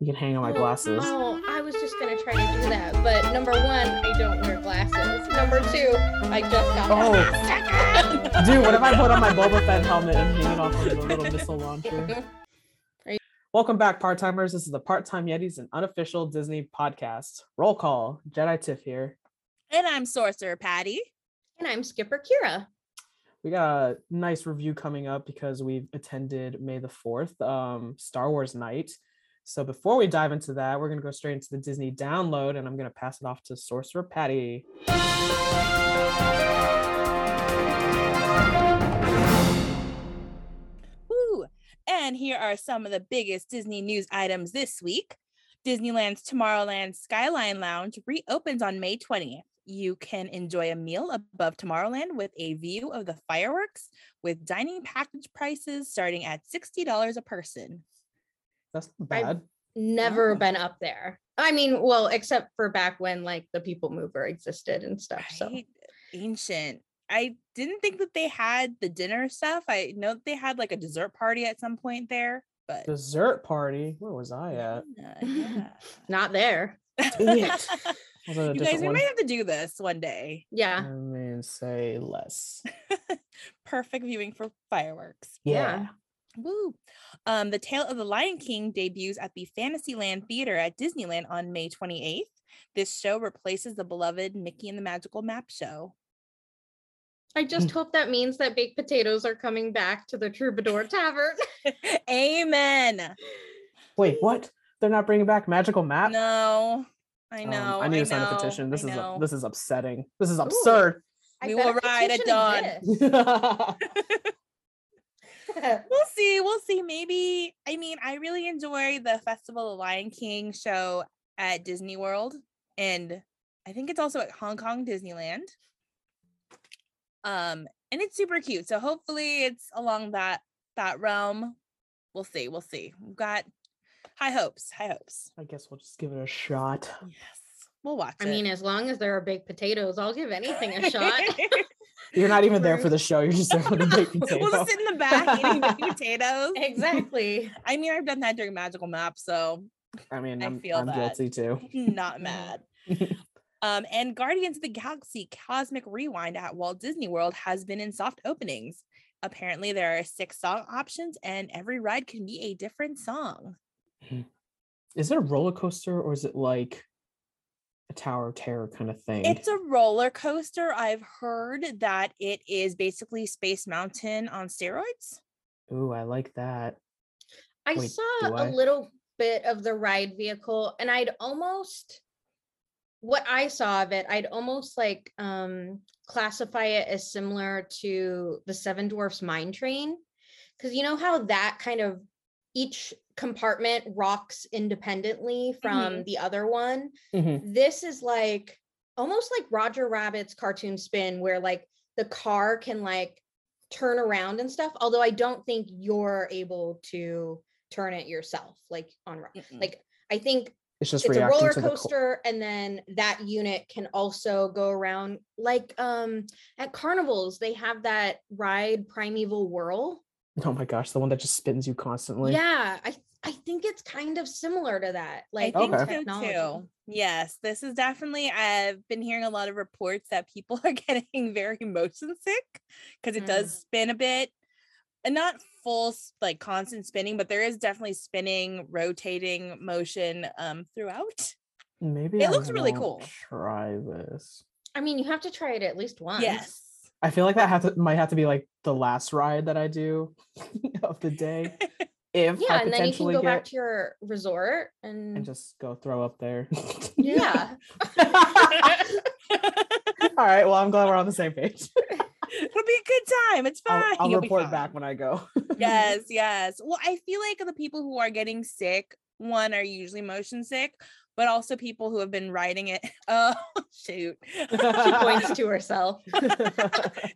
You can hang on my glasses. Oh, I was just gonna try to do that, but number one, I don't wear glasses. Number two, I just got. Oh. that. Dude, what if I put on my Boba Fett helmet and hang it off of a little missile launcher? Welcome back, part timers. This is the Part Time Yetis, an unofficial Disney podcast. Roll call. Jedi Tiff here. And I'm Sorcerer Patty. and I'm Skipper Kira. We got a nice review coming up because we've attended May the 4th, um, Star Wars night. So before we dive into that, we're going to go straight into the Disney download and I'm going to pass it off to Sorcerer Patty. Woo! And here are some of the biggest Disney news items this week. Disneyland's Tomorrowland Skyline Lounge reopens on May 20th. You can enjoy a meal above Tomorrowland with a view of the fireworks with dining package prices starting at $60 a person. That's not I- bad. Never Yeah. been up there. I mean, well, except for back when like the People Mover existed and stuff. So Ancient. I didn't think that they had the dinner stuff. I know that they had like a dessert party at some point there, but Dessert party. Where was I at? yeah, yeah. not there. Dang it. Was it a you guys, we one? might have to do this one day. Yeah. I mean, say less. Perfect viewing for fireworks. Yeah. Woo. Um, the Tale of the Lion King debuts at the Fantasyland Theater at Disneyland on May 28th. This show replaces the beloved Mickey and the Magical Map show. I just hope that means that baked potatoes are coming back to the Troubadour Tavern. Amen. Wait, what? They're not bringing back Magical Map? No, I Um, know. I need to sign a petition. This I is know. this is upsetting. This is absurd. I We will ride at petition dawn. exists. we'll see. We'll see. Maybe. I mean, I really enjoy the Festival of Lion King show at Disney World, and I think it's also at Hong Kong Disneyland. Um, and it's super cute. So hopefully, it's along that that realm. We'll see. We'll see. We've got high hopes. High hopes. I guess we'll just give it a shot. Yes, we'll watch. I mean, as long as there are baked potatoes, I'll give anything a shot. You're not even there for the show. You're just there for the baked potato. we'll just sit in the back eating baked potatoes. exactly. I mean, I've done that during Magical Map, so I mean, I I'm, feel I'm that. guilty too. not mad. um, and Guardians of the Galaxy Cosmic Rewind at Walt Disney World has been in soft openings. Apparently, there are six song options, and every ride can be a different song. Is it a roller coaster or is it like a Tower of Terror kind of thing? It's a roller coaster. I've heard that it is basically Space Mountain on steroids. Ooh, I like that. I Wait, saw do a I? little bit of the ride vehicle and I'd almost what I saw of it, I'd almost like um classify it as similar to the Seven Dwarfs Mine Train. Cause you know how that kind of each compartment rocks independently from the other one. Mhm. This is like almost like Roger Rabbit's cartoon spin, where like the car can like turn around and stuff. Although I don't think you're able to turn it yourself, like on Mm-mm. like I think It's just it's a roller to the coaster, and then that unit can also go around like um at carnivals they have that ride Primeval Whirl. Oh my gosh, the one that just spins you constantly. Yeah, I I think it's kind of similar to that. Like I think Okay. so technology. too. Yes, this is definitely. I've been hearing a lot of reports that people are getting very motion sick because it does Mm. spin a bit, and not full like constant spinning, but there is definitely spinning, rotating motion um throughout. Maybe It I looks really cool. Try this. I mean, you have to try it at least once. Yes. I feel like that have to might have to be like the last ride that I do of the day. If Yeah, I and then you can potentially go back to your resort and, and just go throw up there. yeah. All right. Well, I'm glad we're on the same page. It'll be a good time. It's fine. I'll, I'll You'll be report back when I go. yes, yes. Well, I feel like the people who are getting sick, one are usually motion sick, but also people who have been riding it. Oh shoot. She points to herself.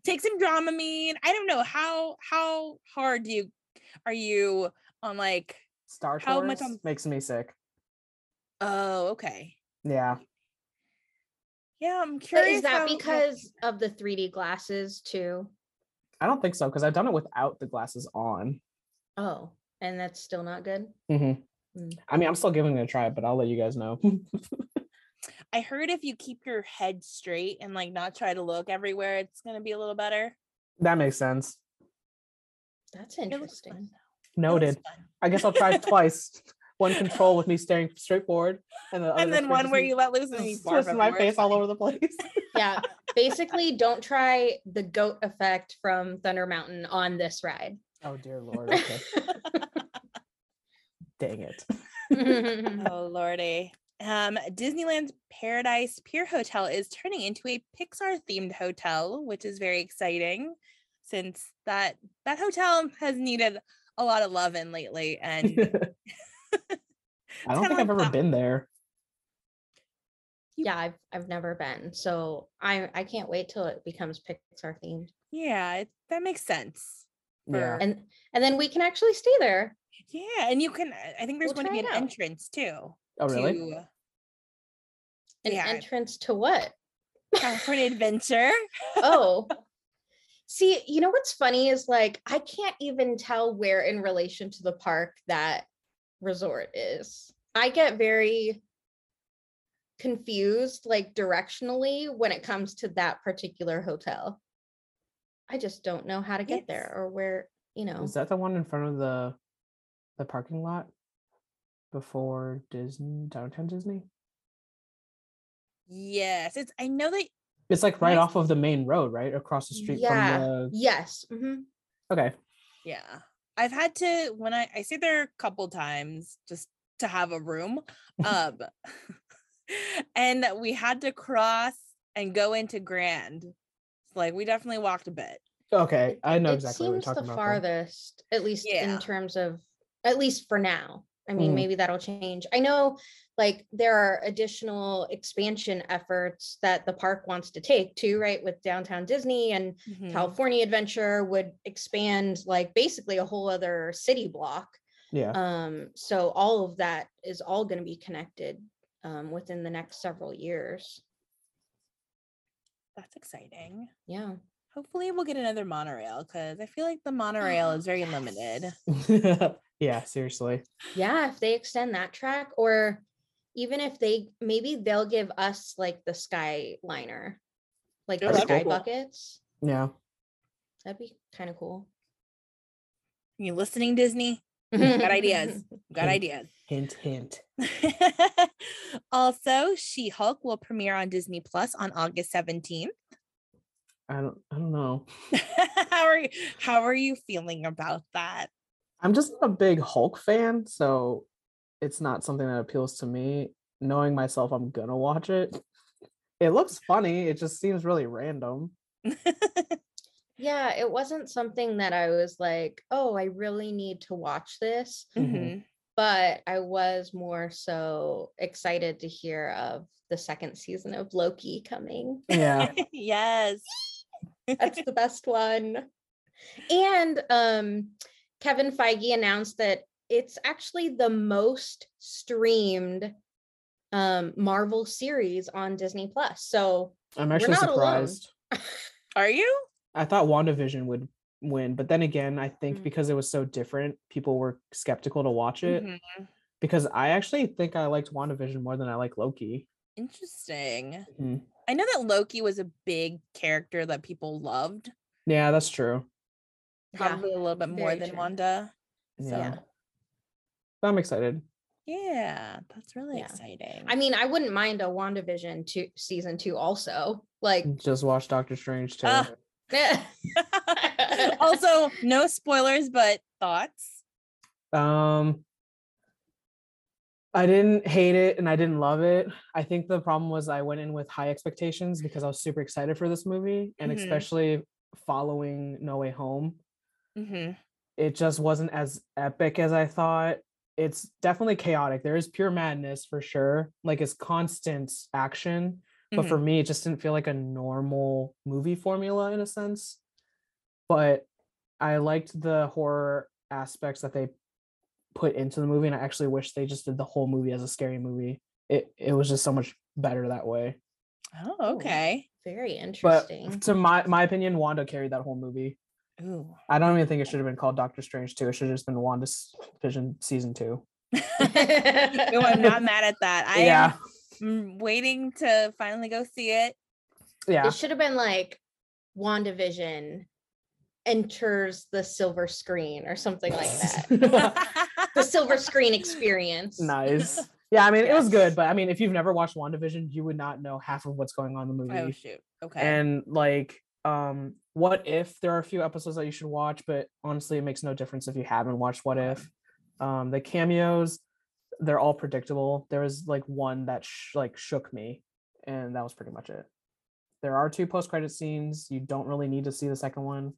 Take some Dramamine. I don't know how how hard do you are you on like Star How Tours much on- makes me sick. oh okay. Yeah. Yeah, I'm But curious. is that how- because of the 3D glasses too? I don't think so because I've done it without the glasses on. Oh, and that's still not good. Mm-hmm. Hmm I mean, I'm still giving it a try, but I'll let you guys know. I heard if you keep your head straight and like not try to look everywhere, it's gonna be a little better. that makes sense. That's interesting. fun, though. It looks Noted. I guess I'll try twice. One control with me staring straight forward, and, the other And then one where me you let loose and you barf my face all over the place. Yeah. Basically, don't try the goat effect from Thunder Mountain on this ride. oh dear lord. Okay. Dang it. Oh lordy. Um, Disneyland's Paradise Pier Hotel is turning into a Pixar themed hotel, which is very exciting since that that hotel has needed a lot of love in lately. And I don't think I've ever that. been there. yeah, I've I've never been. So I I can't wait till it becomes Pixar themed. yeah, it, that makes sense. Yeah. And and then we can actually stay there. Yeah, and you can I think there's We'll going to be an out. entrance too. Oh really? To An Yeah. entrance to what? Oh, California Adventure. Oh. See, you know what's funny is like I can't even tell where in relation to the park that resort is. I get very confused like directionally when it comes to that particular hotel. I just don't know how to get there or where, you know. Is that the one in front of the the parking lot before Disney downtown Disney? Yes, it's I know that It's like right off of the main road, right? Across the street Yeah. from the Yes. mhm. Okay. Yeah. I've had to when I I stayed there a couple times just to have a room. Um and we had to cross and go into Grand. Like we definitely walked a bit. Okay. I know it exactly what you're seems talking the farthest, at least Yeah. in terms of, at least for now. I mean, Mhm. maybe that'll change. I know like there are additional expansion efforts that the park wants to take too, right? With downtown Disney and Mhm. California Adventure would expand like basically a whole other city block. Yeah. Um, so all of that is all going to be connected um, within the next several years. That's exciting. Yeah. Hopefully we'll get another monorail because I feel like the monorail oh, is very limited. yeah, seriously. Yeah, if they extend that track, or even if they maybe they'll give us like the skyliner, like Oh, the that'd be sky cool. buckets. Yeah. That'd be kind of cool. You listening, Disney? Got ideas. Got Hint. ideas. Hint hint. also, She Hulk will premiere on Disney Plus on August 17th. I don't I don't know. how are you how are you feeling about that? I'm just not a big Hulk fan, so it's not something that appeals to me. Knowing myself, I'm gonna watch it. It looks funny. It just seems really random. yeah, it wasn't something that I was like, oh, I really need to watch this. Mhm. Mhm. But I was more so excited to hear of the second season of Loki coming. Yeah. yes. That's the best one. And um, Kevin Feige announced that it's actually the most streamed um, Marvel series on Disney Plus. So I'm actually not alone. surprised. Are you? I thought WandaVision would win, but then again, I think Mm. because it was so different, people were skeptical to watch it. Mhm. Because I actually think I liked WandaVision more than I like Loki. Interesting. Mhm. I know that Loki was a big character that people loved, Yeah, that's true. Yeah, probably a little bit more very than true. Wanda. Yeah. yeah. I'm excited. Yeah, that's really Yeah. exciting. I mean, I wouldn't mind a WandaVision two season two also. Like Just watch Doctor Strange too. Ah. also, no spoilers, but thoughts. Um I didn't hate it and I didn't love it. I think the problem was I went in with high expectations because I was super excited for this movie and Mhm. especially following No Way Home. hmm It just wasn't as epic as I thought. It's definitely chaotic. There is pure madness for sure. Like it's constant action, but for me it just didn't feel like a normal movie formula in a sense. But I liked the horror aspects that they put into the movie and I actually wish they just did the whole movie as a scary movie. It it was just so much better that way. Oh, okay. very interesting But interesting. to my my opinion Wanda carried that whole movie. Ooh. I don't even think it should have been called Doctor Strange 2. It should have just been Wanda's Vision season 2. no, I'm not mad at that. I yeah, am mm, waiting to finally go see it. yeah. It should have been like WandaVision enters the silver screen or something like that. the silver screen experience. nice. Yeah, I mean, it was good, but I mean, if you've never watched WandaVision, you would not know half of what's going on in the movie. oh shoot. Okay. And like, um, what if there are a few episodes that you should watch, but honestly, it makes no difference if you haven't watched What If. Um, the cameos, they're all predictable. There was like one that sh- like shook me, and that was pretty much it. There are two post credit scenes. You don't really need to see the second one.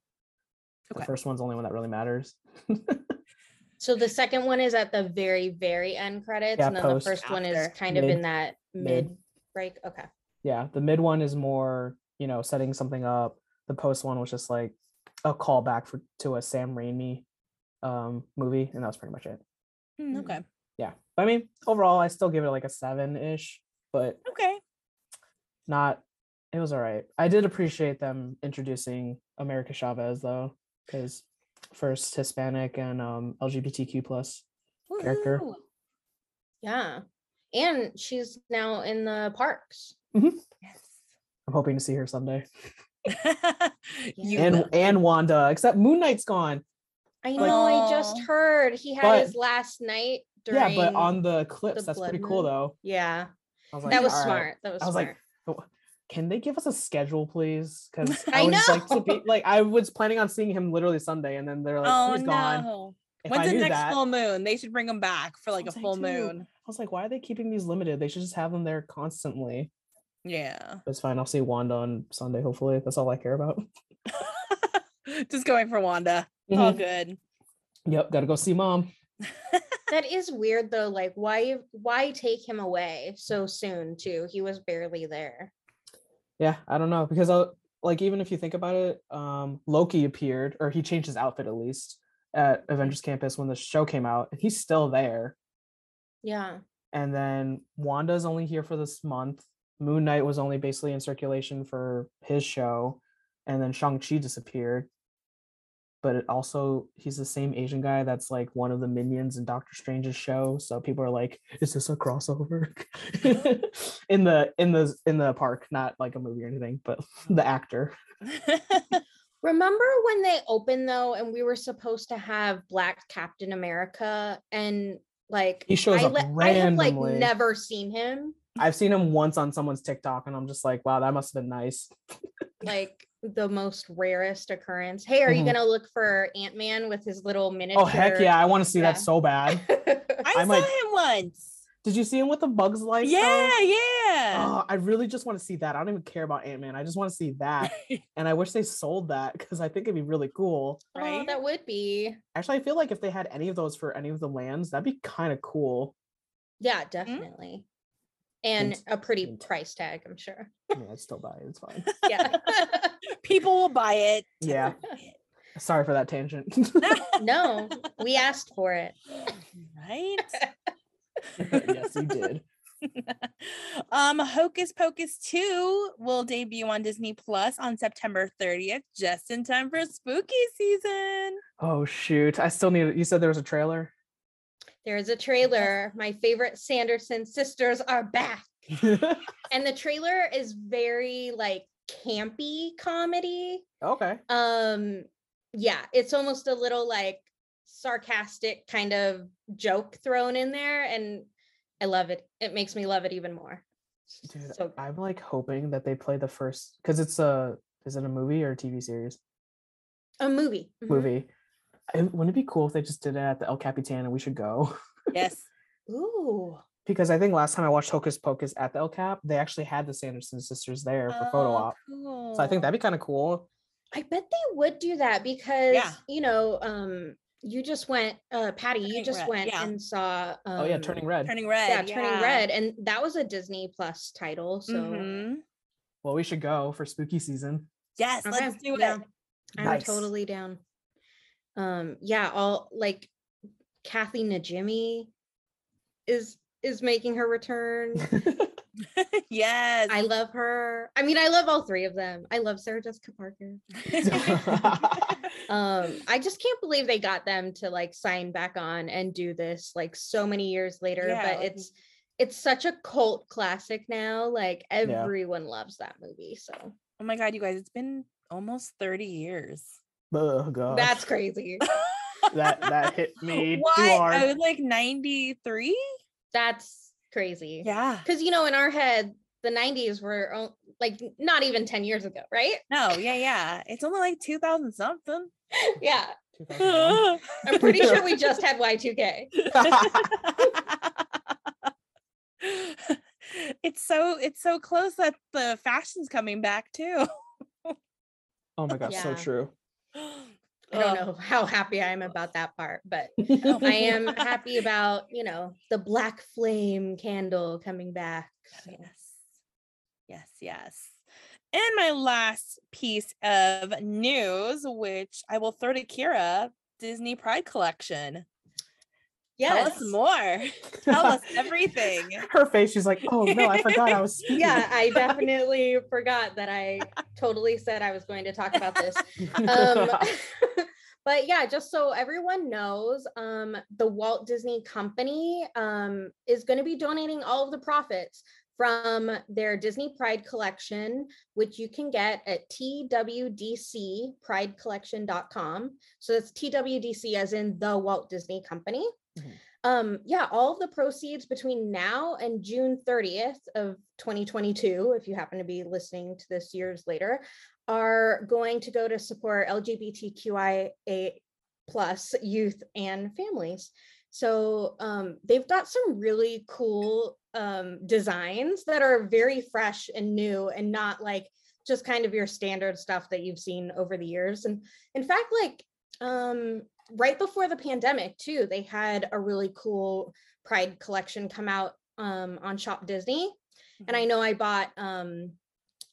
Okay. The first one's the only one that really matters. So the second one is at the very, very end credits, Yeah, and then post. the first one is After. kind of Mid. in that Mid. mid break. Okay. yeah, the mid one is more, you know, setting something up. The post one was just like a callback for to a Sam Raimi um movie, and that was pretty much it. Hmm, okay. Yeah. But I mean, overall, I still give it like a seven ish, but Okay. not. It was all right. I did appreciate them introducing America Chavez though, because first Hispanic and um LGBTQ plus. Character. Yeah. And she's now in the parks. Yes. I'm hoping to see her someday. and will. and Wanda, except Moon Knight's gone. I know. I just heard he had But- his last night during. Yeah, but on the clips, the that's pretty blood cool though. Yeah, was like, that was "All right." smart. That was, I was smart. like, "Oh, can they give us a schedule, please? Because I I, was like to be like I was planning on seeing him literally Sunday, and then they're like, oh he's gone. no. If When's I the next that, full moon? They should bring them back for like a was like, full moon. I was like, why are they keeping these limited? They should just have them there constantly. Yeah. It's fine. I'll see Wanda on Sunday. Hopefully, that's all I care about. Just going for Wanda. It's all mm-hmm. good. Yep, gotta go see mom. that is weird though. Like, why why take him away so soon? Too, he was barely there. Yeah, I don't know because I like even if you think about it, um, Loki appeared or he changed his outfit at least at Avengers Campus when the show came out, and he's still there. Yeah, and then Wanda's only here for this month. Moon Knight was only basically in circulation for his show, and then Shang Chi disappeared. But it also, he's the same Asian guy that's like one of the minions in Doctor Strange's show. So people are like, "Is this a crossover?" in the in the in the park, not like a movie or anything, but the actor. Remember when they opened though, and we were supposed to have Black Captain America, and like He shows I, up le- I have like never seen him. I've seen him once on someone's TikTok, and I'm just like, "Wow, that must have been nice." Like the most rarest occurrence. Hey, are you Mhm. gonna look for Ant Man with his little miniature? Oh heck yeah, I want to see Yeah. that so bad. I I saw might- him once. Did you see him with the Bugs Life? though? Yeah, yeah. Oh, I really just want to see that. I don't even care about Ant Man. I just want to see that, and I wish they sold that because I think it'd be really cool. Oh, that would be. Actually, I feel like if they had any of those for any of the lands, that'd be kind of cool. Yeah, definitely. And Hint, a pretty price tag, I'm sure. I mean, I'd still buy it. It's fine. Yeah. People will buy it. Yeah. Sorry for that tangent. no, we asked for it. right? yes, you did. um Hocus Pocus 2 will debut on Disney Plus on September 30th, just in time for spooky season. Oh shoot! I still need. It. You said there was a trailer. There is a trailer. My favorite Sanderson sisters are back. And the trailer is very like campy comedy. okay. Um yeah, it's almost a little like sarcastic kind of joke thrown in there and I love it. It makes me love it even more. Dude, So I'm like hoping that they play the first because it's a. Is it a movie or a TV series? a movie. Mhm. Movie. It- wouldn't it be cool if they just did it at the El Capitan and we should go? Yes. Ooh. because I think last time I watched Hocus Pocus at the El Cap, they actually had the Sanderson sisters there for photo Oh, op. cool. So I think that'd be kind of cool. I bet they would do that because Yeah. you know, um, you just went, uh, Patty, you just Red, went yeah. and saw. Um, oh yeah, Turning Red. Turning red. Yeah, turning red, and that was a Disney Plus title. So Mhm. Well, we should go for spooky season. Yes, Okay, let's do it. I'm Nice. totally down. Um, yeah, all like Kathy Najimy is is making her return. yes. I love her. I mean, I love all three of them. I love Sarah Jessica Parker. Um, I just can't believe they got them to like sign back on and do this like so many years later. Yeah, but like- it's it's such a cult classic now. Like everyone loves that movie. So oh my god, you guys, it's been almost 30 years. Oh god. that's crazy. that that hit me too What? I was like 93? That's crazy. Yeah. Because you know, in our head, the 90s were like not even 10 years ago, right? No, yeah, yeah. It's only like 2000 something. yeah. I'm pretty sure we just had Y2K. it's so it's so close that the fashion's coming back too. oh my god, so true. I don't um, know how happy I am about that part, but Oh, I am happy about, you know, the black flame candle coming back. Yes. Yes, yes. And my last piece of news, which I will throw to Kira, Disney Pride Collection. Tell Yes. us more. Tell us everything. Her face, she's like, oh no, I forgot I was speaking. Yeah, I definitely forgot that I totally said I was going to talk about this. um but yeah just so everyone knows um the walt disney company um is going to be donating all of the profits from their disney pride collection which you can get at twdcpridecollection.com so that's twdc as in the walt disney company Mhm. um yeah all of the proceeds between now and june 30th of 2022 if you happen to be listening to this years later are going to go to support LGBTQIA plus youth and families. So um, they've got some really cool um, designs that are very fresh and new and not like just kind of your standard stuff that you've seen over the years. And in fact, like um, right before the pandemic too, they had a really cool Pride collection come out um, on Shop Disney. And I know I bought um,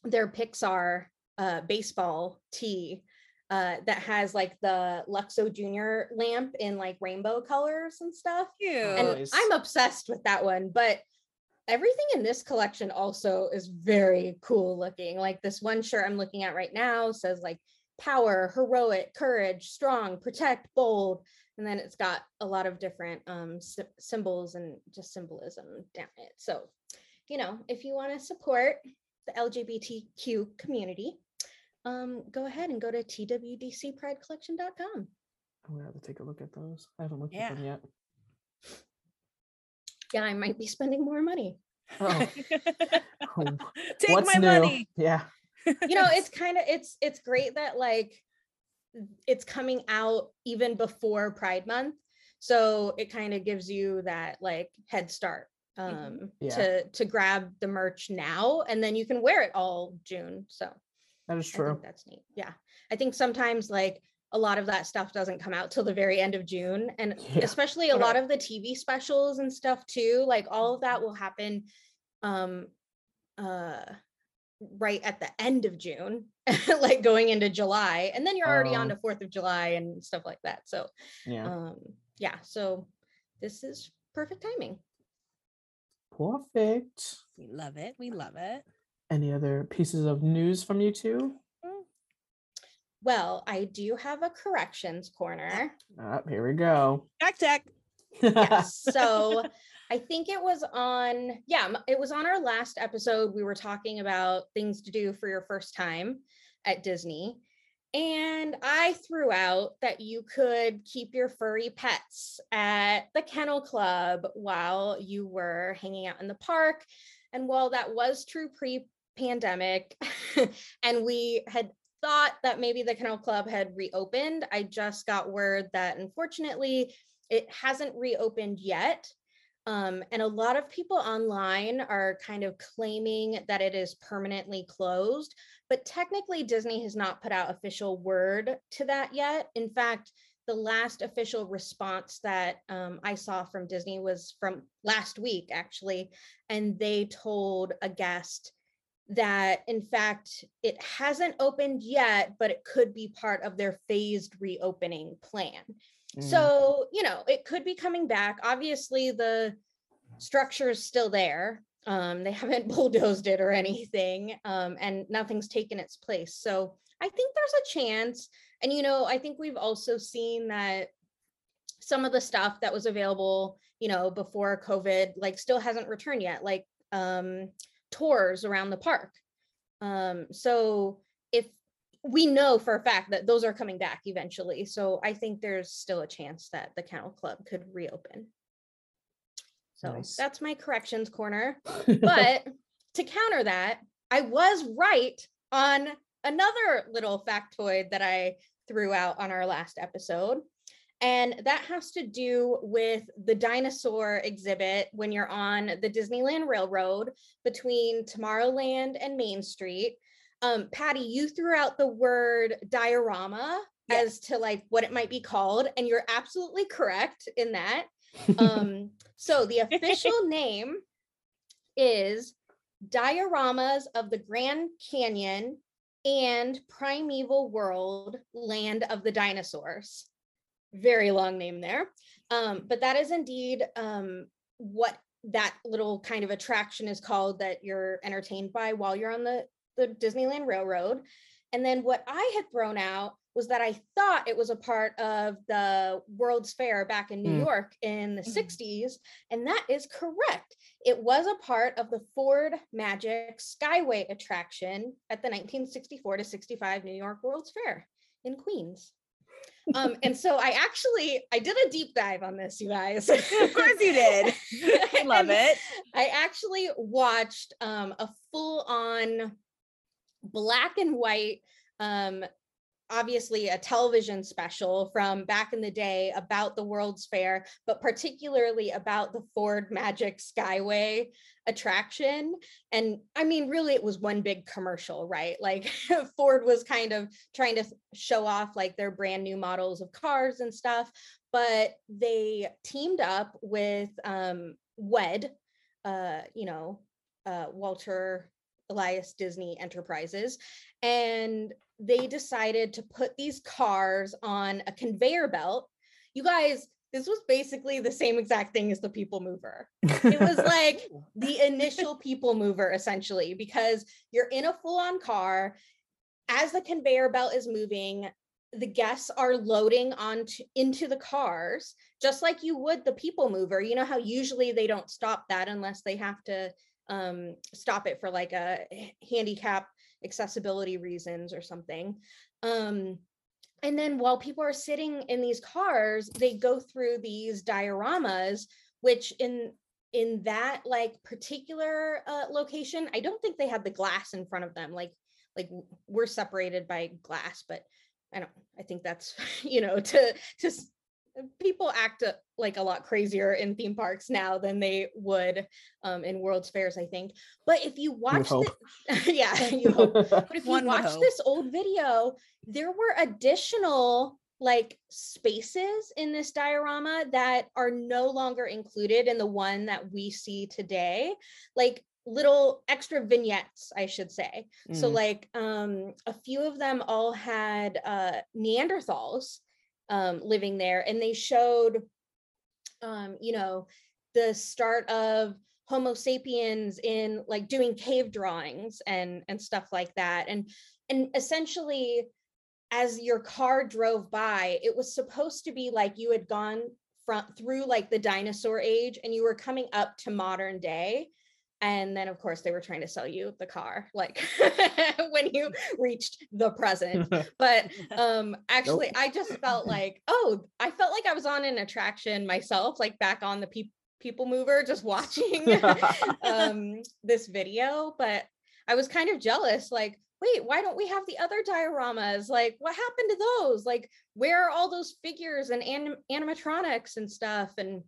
their Pixar uh, baseball tee uh, that has like the Luxo Junior lamp in like rainbow colors and stuff. Cute. And Nice. I'm obsessed with that one. But everything in this collection also is very cool looking. Like this one shirt I'm looking at right now says like power, heroic, courage, strong, protect, bold. And then it's got a lot of different um, sy- symbols and just symbolism down it. So, you know, if you want to support the LGBTQ community, um, go ahead and go to twdcpridecollection.com. I'm gonna have to take a look at those. I haven't looked Yeah. at them yet. Yeah, I might be spending more money. Oh, Take what's my new? money. Yeah. You know, it's kind of it's it's great that like it's coming out even before Pride Month. So it kind of gives you that like head start um Mhm. Yeah. to to grab the merch now and then you can wear it all June. So That is I true. think that's neat. Yeah. I think sometimes like a lot of that stuff doesn't come out till the very end of June. And Yeah. especially a lot of the TV specials and stuff too, like all of that will happen um uh right at the end of June, like going into July. And then you're already on Oh. to Fourth of July and stuff like that. So Yeah. um yeah, so this is perfect timing. Perfect. We love it. We love it. Any other pieces of news from you two? Well, I do have a corrections corner. Ah, here we go. Check, check. yes. So I think it was on, yeah, it was on our last episode. We were talking about things to do for your first time at Disney. And I threw out that you could keep your furry pets at the kennel club while you were hanging out in the park. And while that was true pre pandemic, and we had thought that maybe the kennel club had reopened, I just got word that unfortunately it hasn't reopened yet. Um, and a lot of people online are kind of claiming that it is permanently closed, but technically Disney has not put out official word to that yet. In fact, the last official response that um, I saw from Disney was from last week, actually, and they told a guest that in fact it hasn't opened yet, but it could be part of their phased reopening plan. Mm, So, you know, it could be coming back. Obviously, the structure is still there. Um, they haven't bulldozed it or anything, um, and nothing's taken its place. So I think there's a chance. And you know, I think we've also seen that some of the stuff that was available, you know, before COVID, like still hasn't returned yet, like um, tours around the park. Um, so we know for a fact that those are coming back eventually, so I think there's still a chance that the Kennel Club could reopen. So Nice. that's my corrections corner. But to counter that, I was right on another little factoid that I threw out on our last episode. And that has to do with the dinosaur exhibit when you're on the Disneyland Railroad between Tomorrowland and Main Street. Um, Patty, you threw out the word diorama Yes. as to like what it might be called, and you're absolutely correct in that. Um, so the official name is Dioramas of the Grand Canyon and Primeval World Land of the Dinosaurs. Very long name there. Um, but that is indeed um, what that little kind of attraction is called that you're entertained by while you're on the, the Disneyland Railroad. And then what I had thrown out was that I thought it was a part of the World's Fair back in New Mm. York in the Mhm. 60s. And that is correct. It was a part of the Ford Magic Skyway attraction at the 1964 to 65 New York World's Fair in Queens. Um, and so I actually I did a deep dive on this, you guys. of course you did. I love it. I actually watched um, a full on black and white, um, obviously a television special from back in the day about the World's Fair, but particularly about the Ford Magic Skyway attraction. And I mean, really, it was one big commercial, right? Like Ford was kind of trying to show off like their brand new models of cars and stuff, but they teamed up with um, WED, uh, you know, uh, Walter Elias Disney Enterprises, and they decided to put these cars on a conveyor belt. You guys, this was basically the same exact thing as the People Mover. It was like the initial People Mover, essentially, because you're in a full on car. As the conveyor belt is moving, the guests are loading onto into the cars just like you would the people mover you know how usually they don't stop that unless they have to um stop it for like a handicap accessibility reasons or something. Um and then while people are sitting in these cars they go through these dioramas which in in that like particular uh, location i don't think they had the glass in front of them like like we're separated by glass but i don't i think that's you know to to people act like a lot crazier in theme parks now than they would um, in world's fairs i think but if you watch hope. the, yeah you hope but if One you watch this old video, there were additional like spaces in this diorama that are no longer included in the one that we see today. Like little extra vignettes, I should say. So Mm. like um a few of them all had uh Neanderthals um living there and they showed um you know the start of homo sapiens in like doing cave drawings and and stuff like that and and essentially as your car drove by it was supposed to be like you had gone from through like the dinosaur age and you were coming up to modern day and then of course they were trying to sell you the car like when you reached the present. But um actually i just felt like oh i felt like i was on an attraction myself like back on the peop people mover just watching um this video. But i was kind of jealous like wait why don't we have the other dioramas? Like what happened to those? Like where are all those figures and anim- animatronics and stuff? And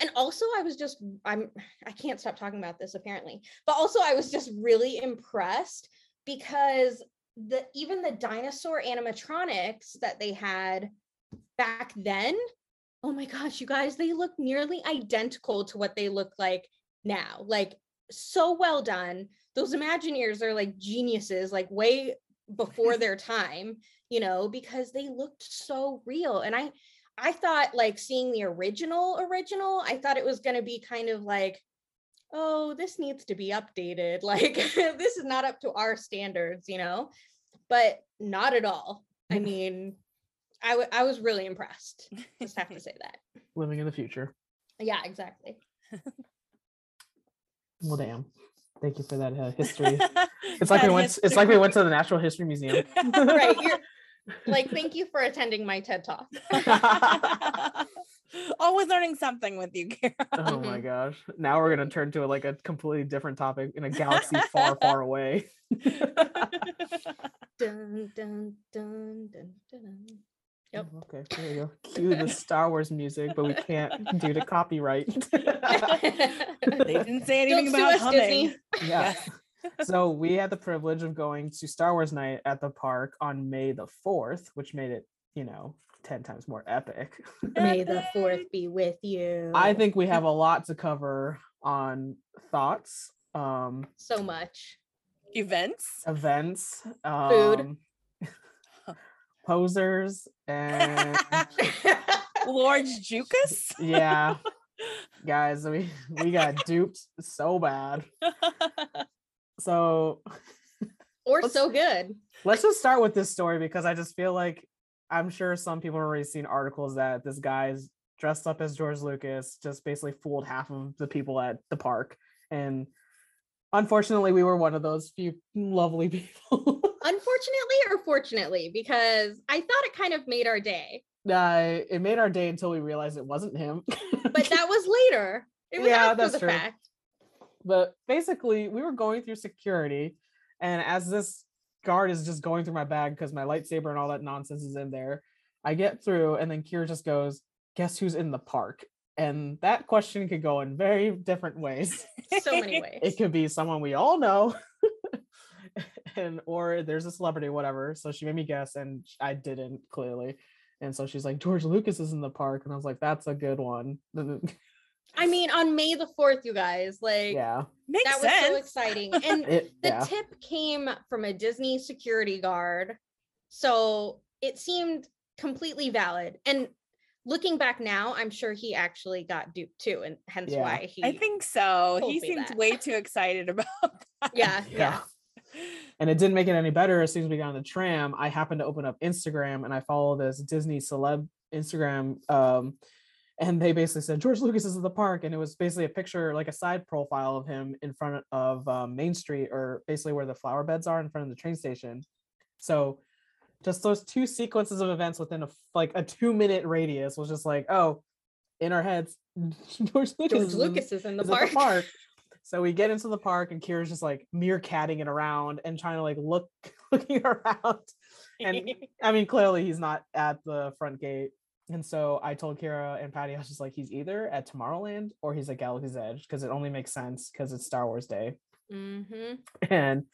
and also i was just i'm i can't stop talking about this apparently. But also i was just really impressed because the even the dinosaur animatronics that they had back then oh my gosh you guys they look nearly identical to what they look like now. Like so well done. Those imagineers are like geniuses like way before their time you know because they looked so real. And i i thought like seeing the original original i thought it was going to be kind of like oh, this needs to be updated. Like this is not up to our standards, you know? But not at all. I mean, I, w- I was really impressed. Just have to say that. Living in the future. Yeah, exactly. Well, damn. Thank you for that uh, history. It's like we went. It's like we went to the Natural History Museum. right. You're like, thank you for attending my TED talk. Always learning something with you, Kara. oh my Mhm. gosh! Now we're gonna turn to like a completely different topic in a galaxy far, far away. Dun, dun, dun, dun, dun. Yep. Okay, there you go. Cue the Star Wars music, but we can't due to copyright. they didn't say anything Don't sue about us, humming. Disney. yeah. So we had the privilege of going to Star Wars night at the park on May the 4th, which made it, you know, 10 times more epic. May the fourth be with you. I think we have a lot to cover on thoughts, um, so much. Events. events, Food. um, posers, and Lord Jukas. yeah, guys, we we got duped so bad. So or so good. let's just start with this story because I just feel like I'm sure some people have already seen articles that this guy's dressed up as George Lucas, just basically fooled half of the people at the park. And unfortunately, we were one of those few lovely people. Unfortunately or fortunately, because I thought it kind of made our day, uh, it made our day until we realized it wasn't him. but that was later. It was Yeah, after that's the true. fact. But basically we were going through security and as this guard is just going through my bag because my lightsaber and all that nonsense is in there i get through and then kira just goes guess who's in the park? And that question could go in very different ways. So many ways. it could be someone we all know and or there's a celebrity whatever so she made me guess and i didn't clearly and so she's like george lucas is in the park and i was like that's a good one I mean, on May the 4th, you guys, like yeah Makes that was sense. so exciting. And it, the yeah tip came from a Disney security guard. So it seemed completely valid. And looking back now, I'm sure he actually got duped too. And hence Yeah. why he I think so. He me seems that. way too excited about that. yeah, yeah. And it didn't make it any better. As soon as we got on the tram, I happened to open up Instagram and I follow this Disney celeb Instagram. Um, and they basically said George Lucas is at the park, and it was basically a picture, like a side profile of him in front of um, Main Street, or basically where the flower beds are in front of the train station. So, just those two sequences of events within a like a two minute radius was just like, oh, in our heads, George Lucas, George is Lucas is in the is park. park. So we get into the park and Kira's just like meerkatting it around and trying to like look looking around. And I mean, clearly he's not at the front gate. And so I told Kira and Patty, I was just like, he's either at Tomorrowland or he's at Galaxy's Edge because it only makes sense because it's Star Wars Day. hmm And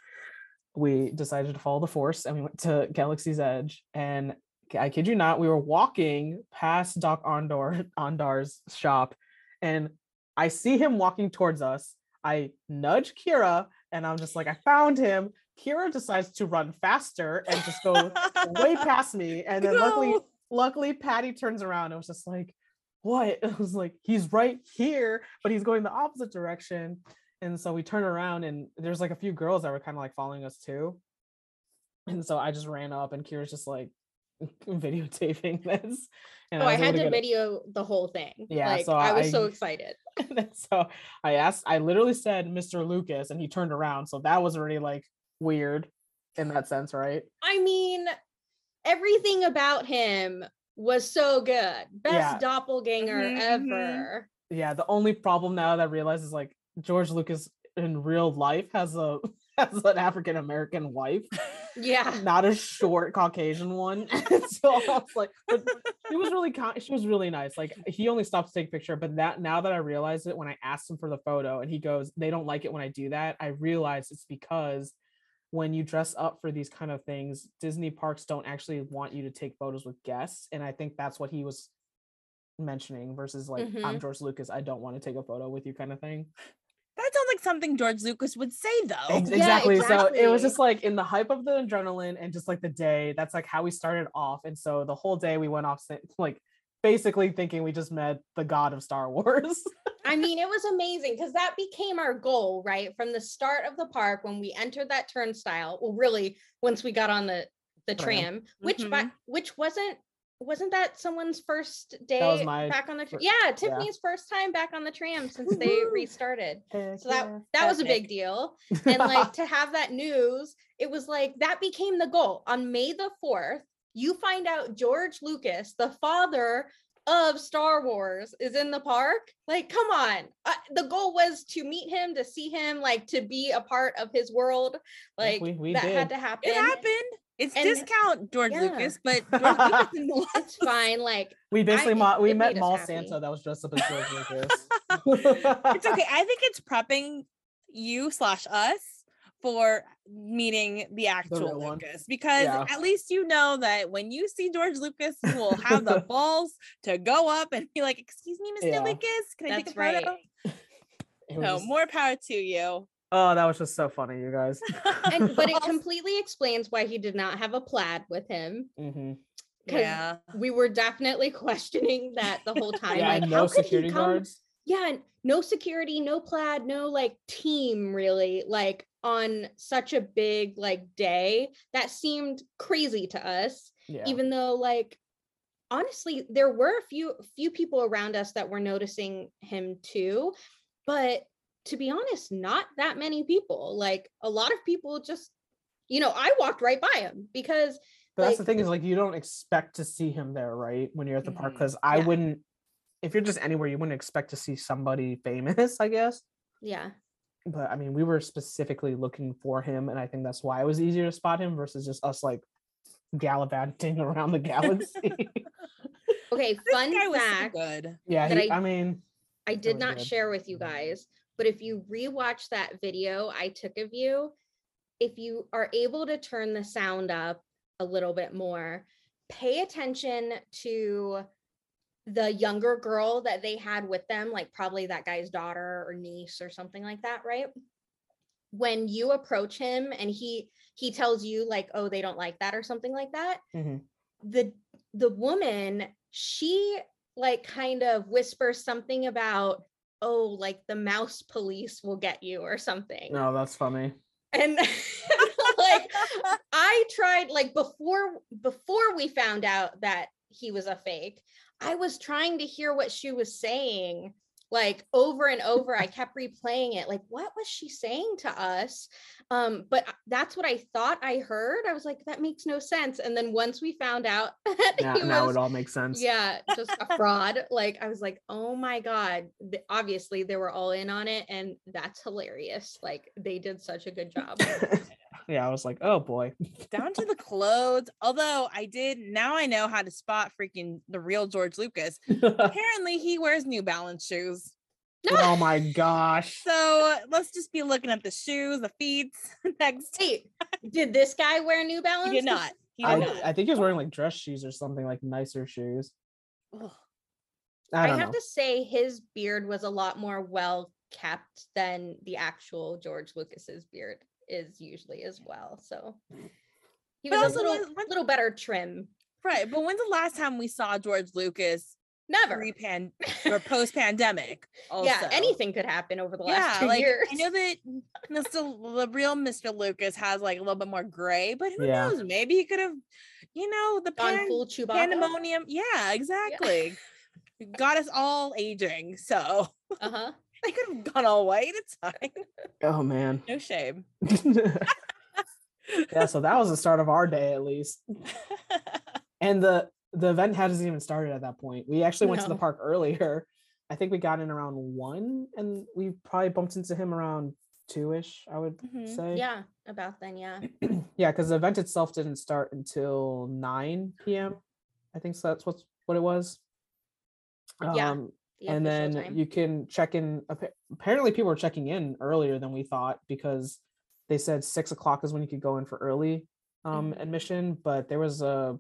we decided to follow the Force and we went to Galaxy's Edge. And I kid you not, we were walking past Doc Ondor Ondar's shop, and I see him walking towards us. I nudge Kira, and I'm just like, I found him. Kira decides to run faster and just go way past me. And then No. luckily Patty turns around and was just like, what? It was like, he's right here, but he's going the opposite direction. And so we turn around and there's like a few girls that were kind of like following us too. And so I just ran up and Kira's just like videotaping this. And Oh, I was had to get it- video the whole thing. Yeah, Like, so I was so excited. so I asked, I literally said Mr. Lucas and he turned around. So that was already like weird in that sense, right? I mean, everything about him was so good. Best Yeah. doppelganger Mhm, mhm. ever. yeah the only problem now that I realize is like george lucas in real life has a has an african american wife Yeah. not a short caucasian one so i was like but she was really kind she was really nice like he only stopped to take a picture but that now that i realized it when i asked him for the photo and he goes they don't like it when i do that i realized it's because when you dress up for these kind of things disney parks don't actually want you to take photos with guests and i think that's what he was mentioning versus like i'm mm-hmm. george lucas i don't want to take a photo with you kind of thing That sounds like something George Lucas would say, though. Ex- yeah, exactly. So it was just like in the hype of the adrenaline and just like the day, that's like how we started off. And so the whole day we went off like basically thinking we just met the god of Star Wars. I mean, it was amazing because that became our goal, right? From the start of the park when we entered that turnstile. Well, really, once we got on the the Tram. tram, which by, mm-hmm. which wasn't wasn't that someone's first day my back on the tr- yeah tiffany's first time back on the tram since they restarted Heck so that yeah. that was a big deal and like to have that news it was like that became the goal on may the 4th you find out george lucas the father of star wars is in the park like come on uh, the goal was to meet him to see him like to be a part of his world like we- we that had to happen It happened. It's And- discount George yeah. Lucas, but George Lucas it's fine like we basically I- mo- we met made Mall. Santa that was dressed up as George Lucas. it's okay. I think it's prepping you slash us for meeting the actual real one. Lucas because Yeah. at least you know that when you see George Lucas, you will have the balls to go up and be like, "Excuse me, Mr. Yeah. Lucas, can I take a photo?" right. It So just- more power to you. oh, that was just so funny, you guys. and but it completely explains why he did not have a plaid with him hmm 'cause yeah. we were definitely questioning that the whole time Yeah, like and how no could he security come- guards. Yeah and no security no plaid no like team really like on such a big like day that seemed crazy to us Yeah. even though like honestly there were a few few people around us that were noticing him too but to be honest not that many people like a lot of people just you know i walked right by him because But that's the thing is like you don't expect to see him there, right? When you're at the park, Mhm. because I Yeah. wouldn't. If you're just anywhere, you wouldn't expect to see somebody famous, I guess. yeah But I mean, we were specifically looking for him, and I think that's why it was easier to spot him versus just us like gallivanting around the galaxy. okay This fun guy was so fact good. yeah, he, I- I, mean, I did not good. share with you guys, but if you rewatch that video I took of you, if you are able to turn the sound up a little bit more, pay attention to the younger girl that they had with them, like probably that guy's daughter or niece or something like that, right? When you approach him and he he tells you like, "Oh, they don't like that" or something like that, mhm. the the woman she like kind of whispers something about oh like the mouse police will get you or something no, that's funny. and like i tried like before before we found out that he was a fake i was trying to hear what she was saying like over and over i kept replaying it like what was she saying to us um but that's what i thought i heard i was like that makes no sense and then once we found out that Now, he now was it all makes sense. yeah just a fraud like i was like oh my god obviously they were all in on it and that's hilarious like they did such a good job yeah, I was like, oh boy. Down to the clothes. Although I did now I know how to spot freaking the real George Lucas. Apparently he wears New Balance shoes. oh my gosh. So let's just be looking at the shoes, the feet next. Wait, did this guy wear new balance He did 'Cause not. He I, did not. I think he was wearing like dress shoes or something like nicer shoes. Ugh. I I, don't have know. to say his beard was a lot more well kept than the actual George Lucas's beard is usually as well. So he But was a also, little, when- when- little better trim. Right. But when's the last time we saw George Lucas Never. pre-pan or post-pandemic? Also? Yeah, anything could happen over the last Yeah, two like years. I know that Mr. the real Mr. Lucas has like a little bit more gray, but who Yeah. knows? Maybe he could have, you know, the pan- full Chewbacca. pandemonium. Yeah, exactly. Got us all aging, so Uh-huh. They could have gone all white. It's fine. oh man. No shame. yeah, so that was the start of our day at least. And the the event hasn't even started at that point. We actually went to the park earlier. I think we got in around one, and we probably bumped into him around two ish. I would Mhm. say. Yeah, about then, yeah. yeah, because the event itself didn't start until nine p.m. I think so. That's what's what it was. Yeah, Um, the and then time. you can check in. Apparently, people were checking in earlier than we thought because they said six o'clock is when you could go in for early um, Mhm. admission. But there was a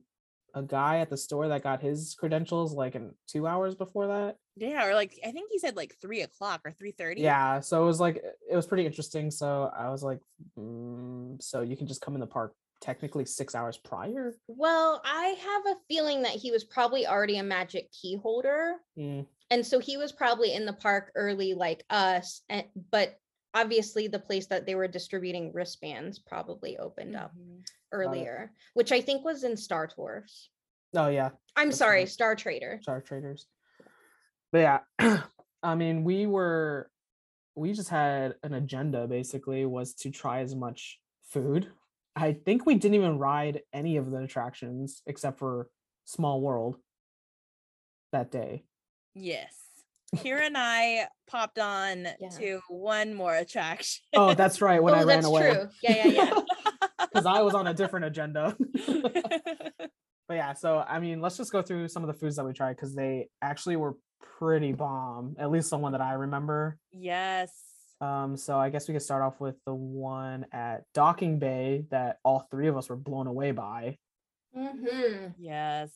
a guy at the store that got his credentials like in two hours before that. Yeah, or like I think he said like three o'clock or three thirty. Yeah, so it was like it was pretty interesting. So I was like, mm, so you can just come in the park technically six hours prior. Well, I have a feeling that he was probably already a magic key holder. Mm, And so he was probably in the park early like us. And, but obviously the place that they were distributing wristbands probably opened up Mhm. earlier, which I think was in Star Tours. Oh yeah, I'm That's sorry, right. Star Trader. Star Traders. But yeah, I mean, we were we just had an agenda basically was to try as much food. I think we didn't even ride any of the attractions except for Small World that day. Yes. Here and I popped on Yeah. to one more attraction. Oh, that's right. When oh, I ran away. that's away. true. Yeah, yeah, yeah. Because I was on a different agenda. but yeah, so I mean, let's just go through some of the foods that we tried because they actually were pretty bomb. At least the one that I remember. yes. Um, so I guess we could start off with the one at Docking Bay that all three of us were blown away by. Mm-hmm. Yes.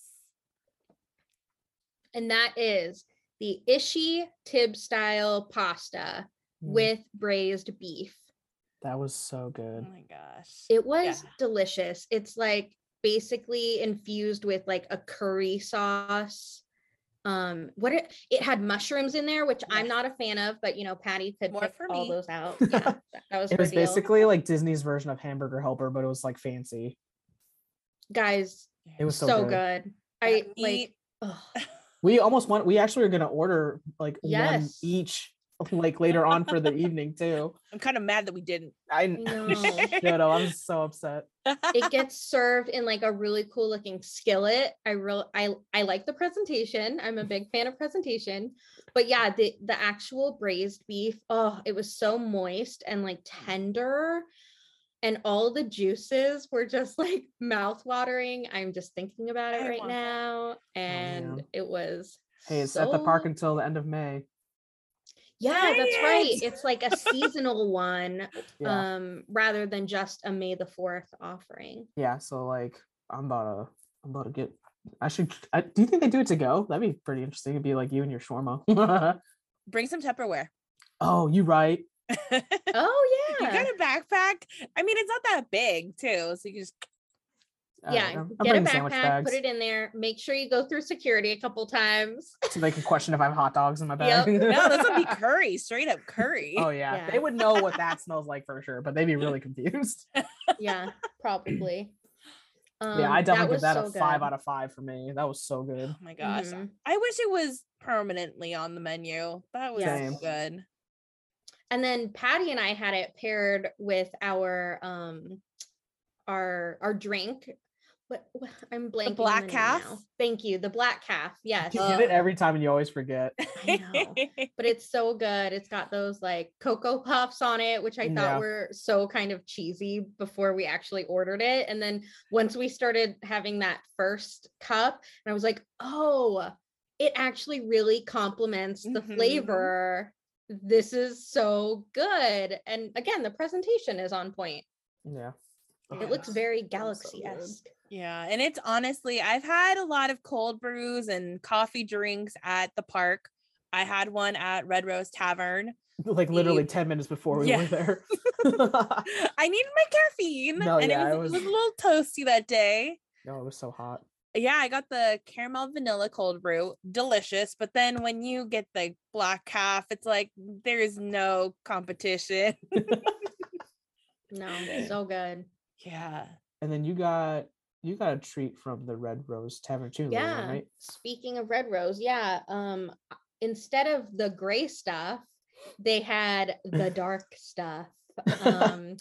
And that is the Ishi Tib style pasta Mm, with braised beef. that was so good. Oh my gosh. It was Yeah. delicious. It's like basically infused with like a curry sauce. Um, what it it had mushrooms in there, which I'm not a fan of, but you know, Patty could More pick for all me. those out. Yeah, that, that was It was deal. basically like Disney's version of Hamburger Helper, but it was like fancy. guys, It was so, so, good. good. I That like meat- ugh. We almost want. We actually are gonna order like one each, like later on for the evening too. I'm kind of mad that we didn't. I know. should have. I'm so upset. it gets served in like a really cool looking skillet. I real I I like the presentation. I'm a big fan of presentation. But yeah, the the actual braised beef, oh, it was so moist and like tender. And all the juices were just like mouth watering. I'm just thinking about it I right want that. now. And man. it was Hey, it's at the park until the end of May. Yeah, Dang that's right. It's like a seasonal one, Yeah, um, rather than just a May the 4th offering. yeah. So like, I'm about to, I'm about to get. I should. I, do you think they do it to go? That'd be pretty interesting. It'd be like you and your shawarma. Bring some Tupperware. oh, you right. Oh You yeah. got a backpack. I mean, it's not that big too, so you just yeah, right, I'm- I'm get a backpack, put it in there. Make sure you go through security a couple times. so they can question if I have hot dogs in my Yep. bag. no. This would be curry, straight up curry. Oh yeah. Yeah. they would know what that smells like for sure, but they'd be really confused. yeah, probably. Um, yeah, I definitely give that so a five out of five for me. That was so good. Oh my gosh. Mhm. I wish it was permanently on the menu. That was Same. good. And then Patty and I had it paired with our um our our drink. What, what I'm blanking. on black the caf? now. Thank you. The black caf. Yes. You get it every time and you always forget. I know. but it's so good. It's got those like cocoa puffs on it, which I thought Yeah. were so kind of cheesy before we actually ordered it. And then once we started having that first cup, and I was like, oh, it actually really complements the Mhm. flavor. This is so good. And again, the presentation is on point. Yeah. Yeah. It looks very That was so galaxy esque. Yeah, and it's honestly, I've had a lot of cold brews and coffee drinks at the park. I had one at Red Rose Tavern. Like literally Eve. 10 minutes before we Yeah. were there. I needed my caffeine, No, and yeah, it, it was, it was- was a little toasty that day. no, it was so hot. Yeah, I got the caramel vanilla cold brew, delicious. But then when you get the black caf, it's like there's no competition. No, so good. yeah. And then you got you got a treat from the Red Rose Tavern too, Lilian, Yeah. right? Speaking of red rose, yeah. Um, instead of the gray stuff, they had the dark stuff. Um,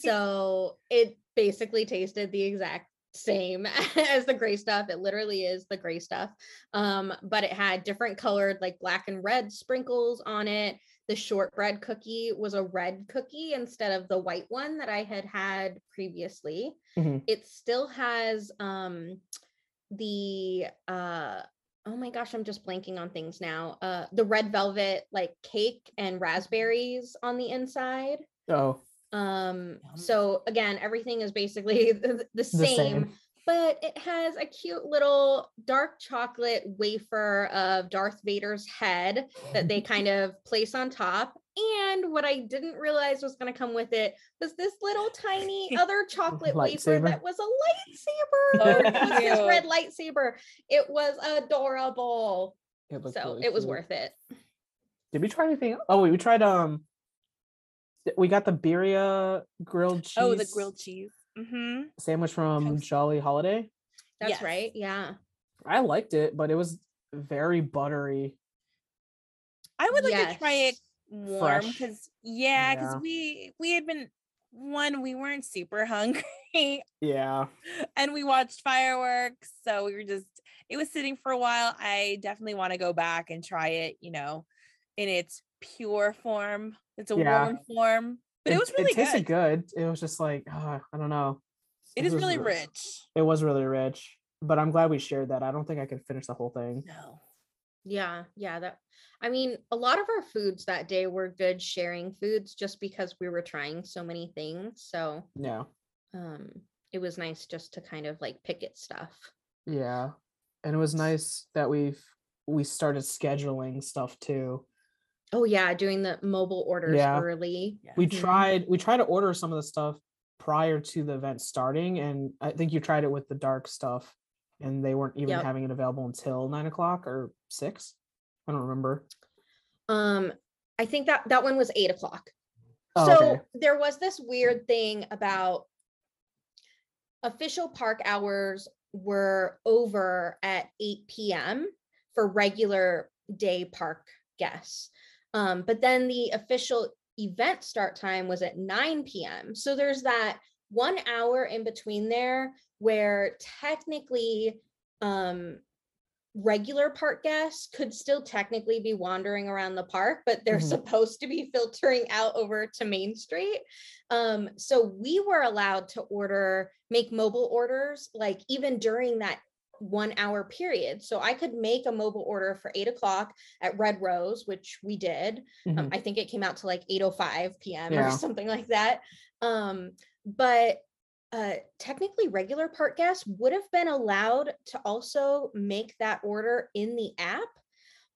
so it basically tasted the exact same as the gray stuff. It literally is the gray stuff. Um, but it had different colored, like black and red sprinkles on it. The shortbread cookie was a red cookie instead of the white one that I had had previously. Mhm. It still has um the uh oh my gosh i'm just blanking on things now uh the red velvet like cake and raspberries on the inside Oh, um so again everything is basically the, the the same, same. but it has a cute little dark chocolate wafer of darth vader's head that they kind of place on top And what I didn't realize was going to come with it was this little tiny other chocolate wafer that was a lightsaber. Oh, it was his red lightsaber. It was adorable. It looked So really it was cute. worth it. Did we try anything? Oh, wait, we tried um th- we got the birria grilled cheese Oh, the grilled cheese. Mm-hmm. sandwich from Jolly Holiday. That's Yes. right. Yeah. I liked it, but it was very buttery. I would like to try it warm because yeah, because Yeah. we we had been one, we weren't super hungry Yeah. and we watched fireworks. So we were just it was sitting for a while. I definitely want to go back and try it, you know, in its pure form. It's a Yeah. warm form. But it, was really it tasted good. good. It was just like uh, I don't know. It This is was really r- rich. It was really rich, but I'm glad we shared that. I don't think I could finish the whole thing. No. Yeah. Yeah. That, I mean, a lot of our foods that day were good sharing foods just because we were trying so many things. So, Yeah. um, it was nice just to kind of like pick at stuff. Yeah. And it was nice that we've we started scheduling stuff too. Oh yeah, doing the mobile orders Yeah. early. We Mhm. tried we tried to order some of the stuff prior to the event starting, and I think you tried it with the dark stuff, and they weren't even Yep. having it available until nine o'clock or six. I don't remember. Um, I think that that one was eight o'clock. Oh, so okay. there was this weird thing about official park hours were over at 8 p.m. for regular day park guests. Um, but then the official event start time was at 9 p.m. So there's that one hour in between there where technically um, regular park guests could still technically be wandering around the park, but they're Mhm. supposed to be filtering out over to Main Street. Um, so we were allowed to order, make mobile orders, like even during that one hour period. So I could make a mobile order for eight o'clock at Red Rose, which we did. Um, Mhm. I think it came out to like 8:05 p.m. or something like that. Um, but uh, technically, regular park guests would have been allowed to also make that order in the app.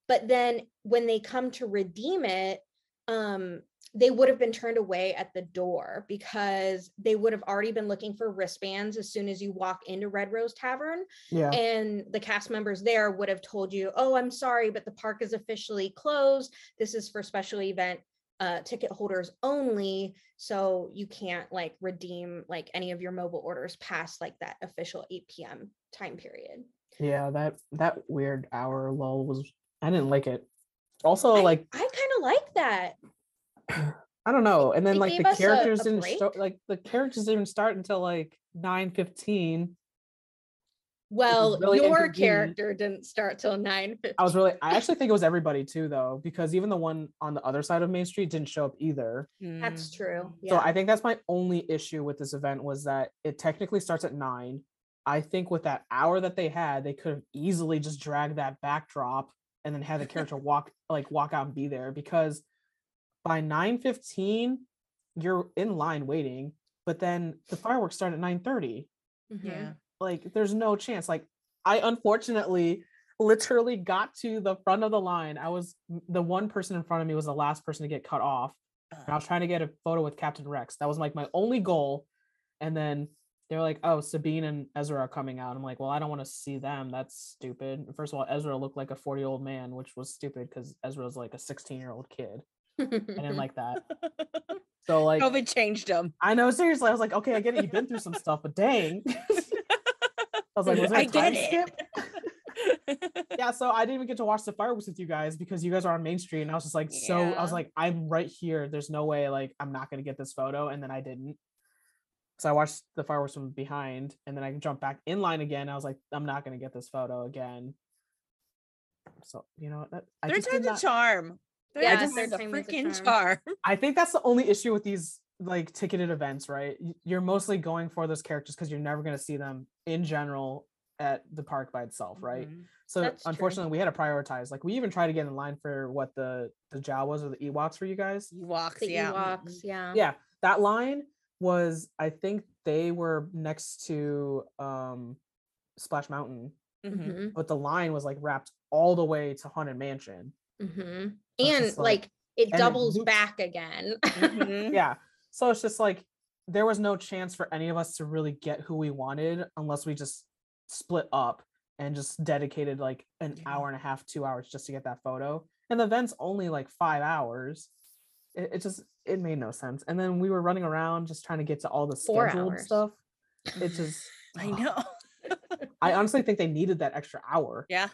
But then when they come to redeem it, um, they would have been turned away at the door because they would have already been looking for wristbands as soon as you walk into Red Rose Tavern yeah. and the cast members there would have told you, "Oh, I'm sorry, but the park is officially closed. This is for special event uh, ticket holders only, so you can't like redeem like any of your mobile orders past like that official 8 p.m. time period." Yeah, that that weird hour lull was I didn't like it. Also, I- like I kind of like that. I don't know. And then it like the us a- characters a didn't break. start like the characters didn't start until like nine fifteen. Well, really your character didn't start till 9 I was really I actually think it was everybody too though, because even the one on the other side of Main Street didn't show up either. That's Mm. true. Yeah. So I think that's my only issue with this event was that it technically starts at nine. I think with that hour that they had, they could have easily just dragged that backdrop and then had the character walk like walk out and be there because by 9:15 you're in line waiting, but then the fireworks start at 9:30. Mhm. Yeah. Like there's no chance. Like I unfortunately literally got to the front of the line. I was the one person in front of me was the last person to get cut off. And I was trying to get a photo with Captain Rex. That was like my only goal. And then they're like, "Oh, Sabine and Ezra are coming out." I'm like, "Well, I don't want to see them. That's stupid." First of all, Ezra looked like a 40 year old man, which was stupid because Ezra was like a 16 year old kid. I didn't like that. So like, COVID changed them. I know seriously, I was like, "Okay, I get it. You've been through some stuff, but dang." I was like, "Was there I a time get skip?" it. yeah, so I didn't even get to watch the fireworks with you guys because you guys are on Main Street, and I was just like, so I was like, I'm right here. There's no way, like, I'm not gonna get this photo, and then I didn't. So I watched the fireworks from behind, and then I jumped back in line again. I was like, I'm not gonna get this photo again. So you know, what, that, I Third time's not, a charm. Third Yeah, time's third a time a freaking charm. charm. I think that's the only issue with these like ticketed events, right? You're mostly going for those characters because you're never gonna see them in general at the park by itself, right? Mhm. So That's true. unfortunately, we had to prioritize. Like we even tried to get in line for what the the Jawas or the Ewoks for you guys. Ewoks, the yeah. Ewoks, yeah. Yeah, that line was I think they were next to um Splash Mountain, Mhm. Mhm, but the line was like wrapped all the way to Haunted Mansion. mhm. It's And like, like- it it doubles loops- back again. Mhm. yeah so it's just like there was no chance for any of us to really get who we wanted unless we just split up and just dedicated like an Yeah. hour and a half two hours just to get that photo and the event's only like five hours it, it just it made no sense and then we were running around just trying to get to all the Four scheduled hours. stuff it just I know. i honestly think they needed that extra hour Yeah.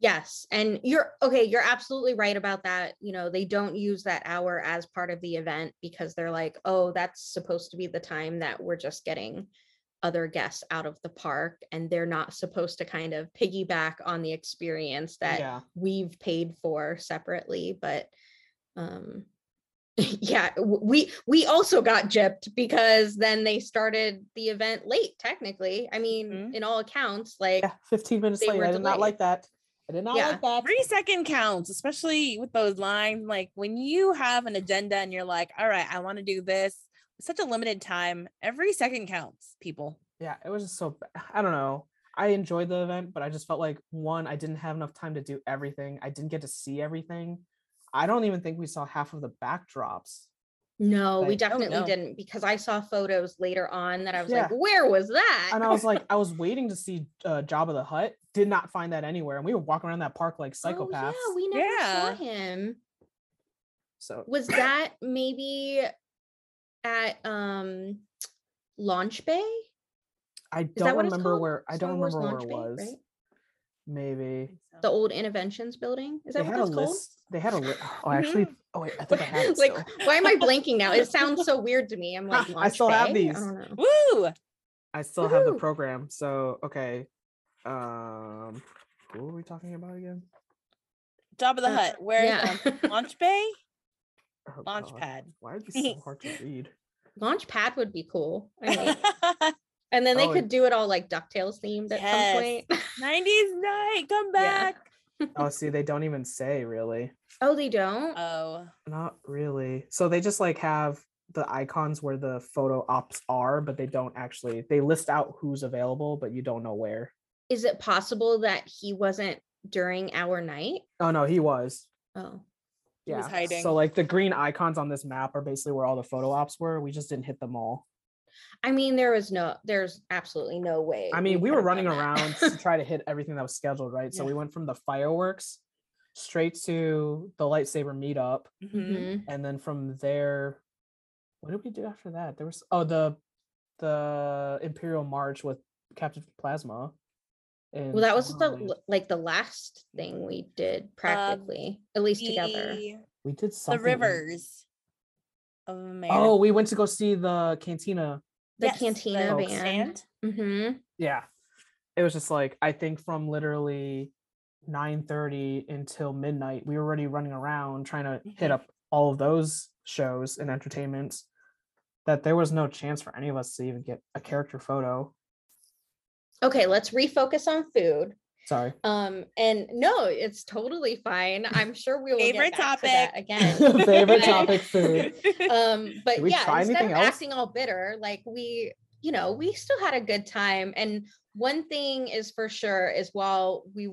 Yes. And you're okay. You're absolutely right about that. You know, they don't use that hour as part of the event because they're like, oh, that's supposed to be the time that we're just getting other guests out of the park. And they're not supposed to kind of piggyback on the experience that yeah we've paid for separately. But um, yeah, we we also got gypped because then they started the event late, technically. I mean, Mhm. in all accounts, like yeah 15 minutes late i did not like that i did not Yeah. like that Every second counts, especially with those lines. Like when you have an agenda and you're like, all right, I want to do this. It's such a limited time. Every second counts, people. yeah it was just so i don't know i enjoyed the event but i just felt like one i didn't have enough time to do everything i didn't get to see everything i don't even think we saw half of the backdrops No, we oh, definitely no. didn't because I saw photos later on that I was Yeah. like, where was that? and i was like i was waiting to see uh Jabba the Hutt did not find that anywhere and we were walking around that park like psychopaths Oh, yeah, we never saw him. so Was that maybe at um Launch Bay? i Is that don't remember where i don't Wars remember where Launch it Bay, was right? Maybe The old Innoventions building? Is they that what had a called? list they had a list oh actually oh wait i think i have it like, still. why am I blanking now? It sounds so weird to me. I'm like, I Launch still have these. I don't know. Woo! I still have the program. So okay. Um what were we talking about again? Job of the Uh, Hut. Where yeah. um, Launch Bay? Oh, Launch God. pad. Why are these so hard to read? Launch pad would be cool. I mean, and then they Oh, could do it all like DuckTales themed at Yes. some point. 90s night, come Yeah. back. Oh, see, they don't even say really. Oh, they don't? Oh, Not really. So they just like have the icons where the photo ops are, but they don't actually they list out who's available, but you don't know where. Is it possible that he wasn't during our night? Oh no, he was. Oh, He was Yeah. hiding. So like the green icons on this map are basically where all the photo ops were. We just didn't hit them all. I mean, there was no, there's absolutely no way. I mean, we were running around to try to hit everything that was scheduled, right? So Yeah. we went from the fireworks straight to the lightsaber meetup, mhm. Mhm. and then from there, what did we do after that? There was oh the the Imperial March with Captain Phasma. And Well, that was the like the last thing we did practically, at least together. We did the rivers of America. Oh, we went to go see the cantina. The Yes, cantina the band. stand. hmm Yeah, it was just like I think from literally nine thirty until midnight, we were already running around trying to hit Mhm. up all of those shows and entertainments. That there was no chance for any of us to even get a character photo. Okay, let's refocus on food. Sorry. Um, and no, it's totally fine. I'm sure we will Favorite get back to that topic. again. Favorite topic food. um but we yeah try instead of else? acting all bitter like we you know we still had a good time and one thing is for sure is while we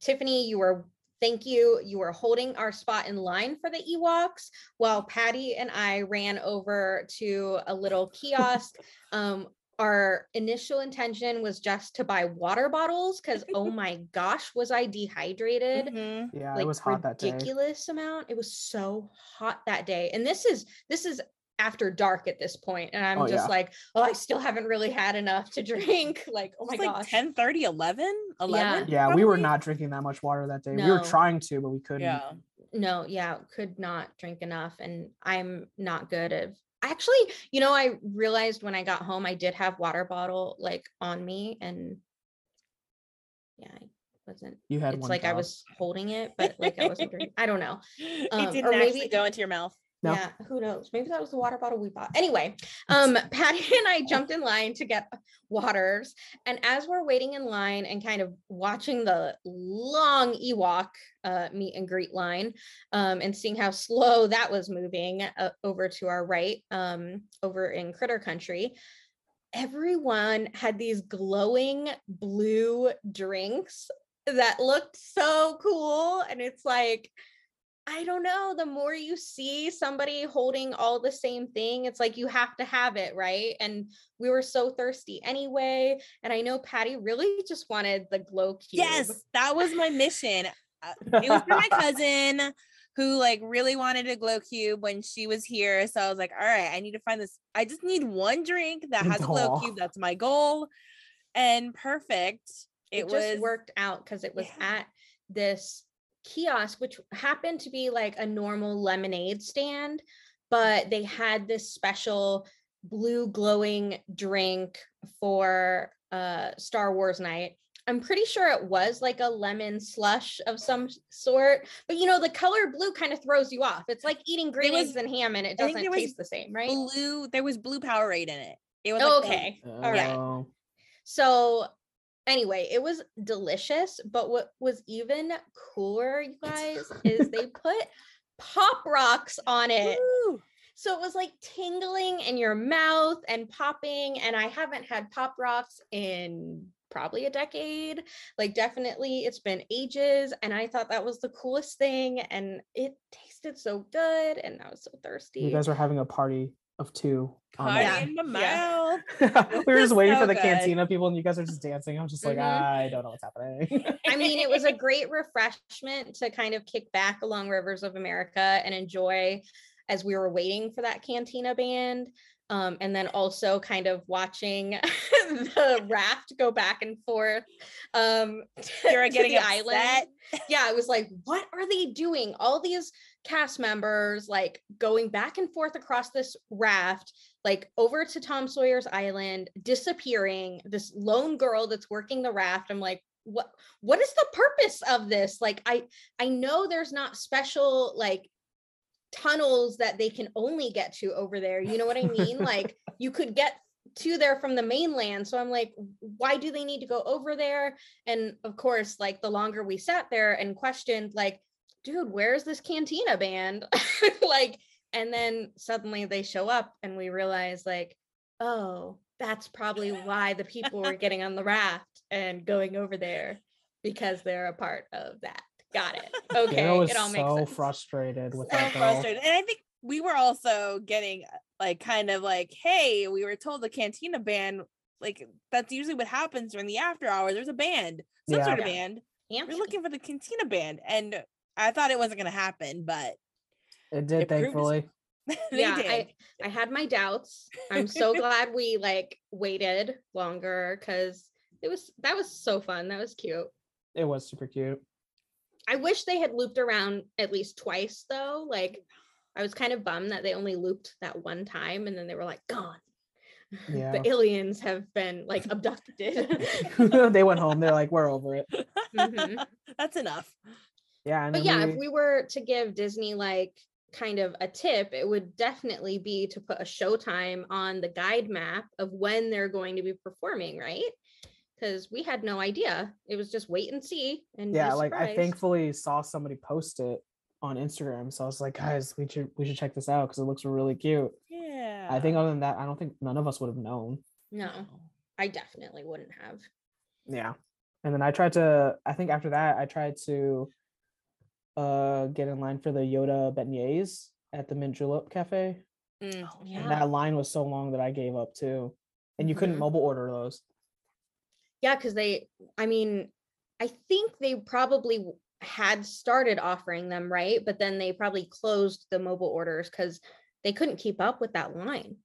tiffany you were thank you you were holding our spot in line for the ewoks while patty and i ran over to a little kiosk um our initial intention was just to buy water bottles because oh my gosh was i dehydrated Mhm. Yeah, like it was hot that day. ridiculous amount. It was so hot that day. And this is this is after dark at this point, And I'm Oh, just yeah. like, oh, I still haven't really had enough to drink. Like, oh my like gosh. 10 30, 11? 11? Yeah, we were not drinking that much water that day. We were trying to, but we couldn't. Yeah. No, yeah, could not drink enough. And I'm not good at actually, you know, I realized when I got home I did have water bottle like on me and yeah, I wasn't You had it's one. like I was holding it, but like I wasn't drinking. I don't know. Um, it didn't actually maybe- go into your mouth. No. Yeah, who knows? Maybe that was the water bottle we bought. Anyway, um, Patty and I jumped in line to get waters. And as we're waiting in line and kind of watching the long Ewok uh, meet and greet line um, and seeing how slow that was moving uh, over to our right, um, over in Critter Country, everyone had these glowing blue drinks that looked so cool. And it's like, I don't know. The more you see somebody holding all the same thing, it's like you have to have it, right? And we were so thirsty anyway. And I know Patty really just wanted the glow cube. Yes, that was my mission. Uh, it was for my cousin who like really wanted a glow cube when she was here. So I was like, all right, I need to find this. I just need one drink that has a glow cube. That's my goal. And perfect. It, It, just worked out because it was Yeah. at this kiosk, which happened to be like a normal lemonade stand, but they had this special blue glowing drink for uh Star Wars night. I'm pretty sure it was like a lemon slush of some sort, but you know, the color blue kind of throws you off. It's like eating green was- eggs and ham and it doesn't there was taste the same, right? blue. There was blue Powerade in it. It was Oh, like the- okay. All right. Oh, So anyway, it was delicious, but what was even cooler, you guys, is they put pop rocks on it. Woo! So it was like tingling in your mouth and popping. And I haven't had pop rocks in probably a decade. Like, definitely, it's been ages. And I thought that was the coolest thing. And it tasted so good. And I was so thirsty. you guys were having a party of two. on Party that. Yeah. in my Yeah. we were just waiting so for the good. cantina people, and you guys are just dancing. I'm just like, Mhm. I don't know what's happening. I mean, it was a great refreshment to kind of kick back along Rivers of America and enjoy as we were waiting for that Cantina band. Um, and then also kind of watching the raft go back and forth. Um, You were to getting the upset. Yeah, I was like, what are they doing? All these cast members like going back and forth across this raft, like over to Tom Sawyer's Island, disappearing. This lone girl that's working the raft. I'm like, what what is the purpose of this? Like, I I know there's not special like tunnels that they can only get to over there. You know what I mean? like you could get to there from the mainland. So I'm like, why do they need to go over there? And of course, like the longer we sat there and questioned, like, dude, where's this cantina band? like, and then suddenly they show up and we realize, like, oh, that's probably why the people were getting on the raft and going over there because they're a part of that. Got it. Okay. Sarah was it all makes so sense. frustrated with so that girl. frustrated. And I think we were also getting uh, like kind of like, hey, we were told the cantina band, like that's usually what happens during the after hours. There's a band, some Yeah. sort of Yeah. band. Amped. We're looking for the cantina band. And I thought it wasn't gonna happen, but It did, It thankfully. they Yeah, did. I- I had my doubts. I'm so glad we like waited longer because it was that was so fun. That was cute. It was super cute. I wish they had looped around at least twice though. Like I was kind of bummed that they only looped that one time and then they were like gone. Yeah. the aliens have been like abducted. they went home. They're like, we're over it. Mhm. That's enough. Yeah. And But then yeah, if we were to give Disney like kind of a tip, it would definitely be to put a showtime on the guide map of when they're going to be performing, right? Because we had no idea. It was just wait and see. And yeah, like I thankfully saw somebody post it on Instagram. So I was like, guys, we should we should check this out because it looks really cute. Yeah. I think other than that, I don't think none of us would have known. no, I definitely wouldn't have. Yeah. And then I tried to, I think after that, I tried to uh get in line for the Yoda beignets at the Mint Julep Cafe. Mm, Oh, yeah. And that line was so long that I gave up too. And you couldn't Mhm. mobile order those. Yeah, because they, I mean, I think they probably had started offering them, right? But then they probably closed the mobile orders because they couldn't keep up with that line.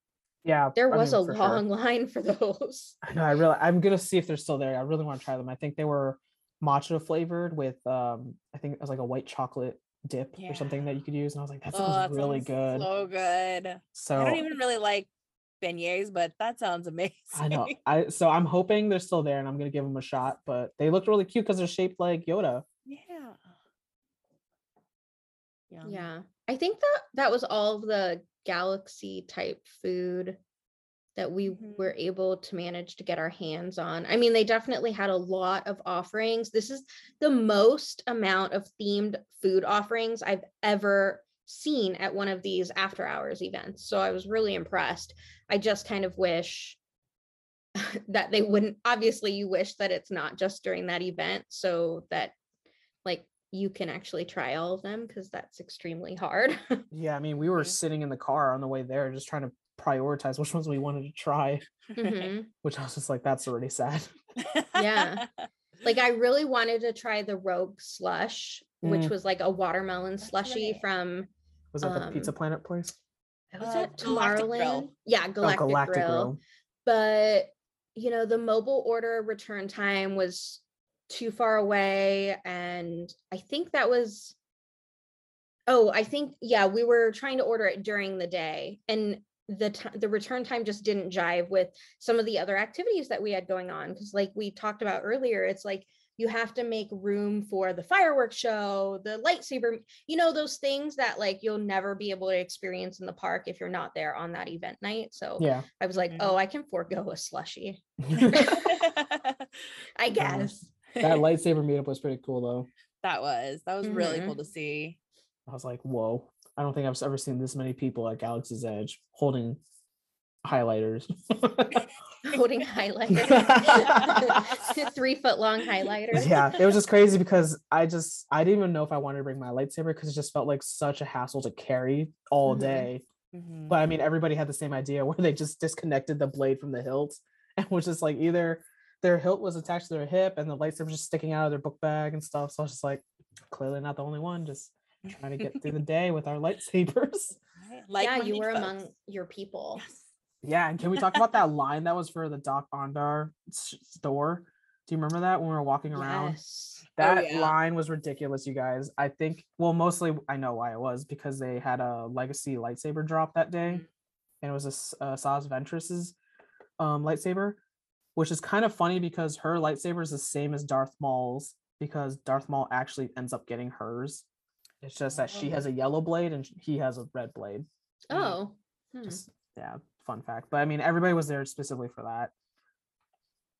Yeah. There I was mean, a for sure. long line for those. I know. I really, I'm gonna see if they're still there. I really want to try them. I think they were matcha flavored with, um, I think it was like a white chocolate dip or something that you could use. And I was like, that Oh, sounds that really sounds good. So good. So I don't even really like beignets, but that sounds amazing. I know. I so I'm hoping they're still there, and I'm gonna give them a shot. But they looked really cute because they're shaped like Yoda. yeah. Yum. Yeah. I think that that was all of the galaxy type food that we Mhm. were able to manage to get our hands on. I mean, they definitely had a lot of offerings. This is the most amount of themed food offerings I've ever seen at one of these after hours events. So I was really impressed. I just kind of wish that they wouldn't obviously you wish that it's not just during that event so that like you can actually try all of them because that's extremely hard. Yeah, I mean, we were sitting in the car on the way there, just trying to prioritize which ones we wanted to try. Mhm. Which I was just like, that's already sad. Yeah. Like I really wanted to try the Rogue Slush, which Mm. was like a watermelon That's slushy right. from Was that the Pizza Um, Planet place? was Uh, it Galactic Grill. Tomorrowland? Yeah, Oh, Galactic, Galactic Grill. Grill. But you know, the mobile order return time was too far away. And I think that was oh, I think, yeah, we were trying to order it during the day. And the t- the return time just didn't jive with some of the other activities that we had going on because like we talked about earlier it's like you have to make room for the fireworks show the lightsaber you know those things that like you'll never be able to experience in the park if you're not there on that event night so Yeah. i was like Mhm. oh i can forego a slushy i guess that lightsaber meetup was pretty cool though. that was that was really Mm-hmm. cool to see. I was like, whoa. I don't think I've ever seen this many people at Galaxy's Edge holding highlighters. holding highlighters three foot long highlighters yeah, it was just crazy because I just I didn't even know if I wanted to bring my lightsaber because it just felt like such a hassle to carry all Mhm. day. Mhm. But I mean, everybody had the same idea where they just disconnected the blade from the hilt and was just like either their hilt was attached to their hip and the lightsaber was just sticking out of their book bag and stuff. So I was just like, clearly not the only one, just trying to get through the day with our lightsabers. Right, yeah you were folks. among your people Yes. Yeah, and can we talk about that line that was for the Dok-Ondar s- store? Do you remember that when we were walking around? yes That yeah. line was ridiculous, you guys. I think, well, mostly I know why it was because they had a legacy lightsaber drop that day, Mm. and it was a S- uh, Saz Ventress's um, lightsaber, which is kind of funny because her lightsaber is the same as Darth Maul's because Darth Maul actually ends up getting hers. It's just that she Oh. has a yellow blade and he has a red blade. oh hmm. Just yeah, fun fact. But I mean, everybody was there specifically for that.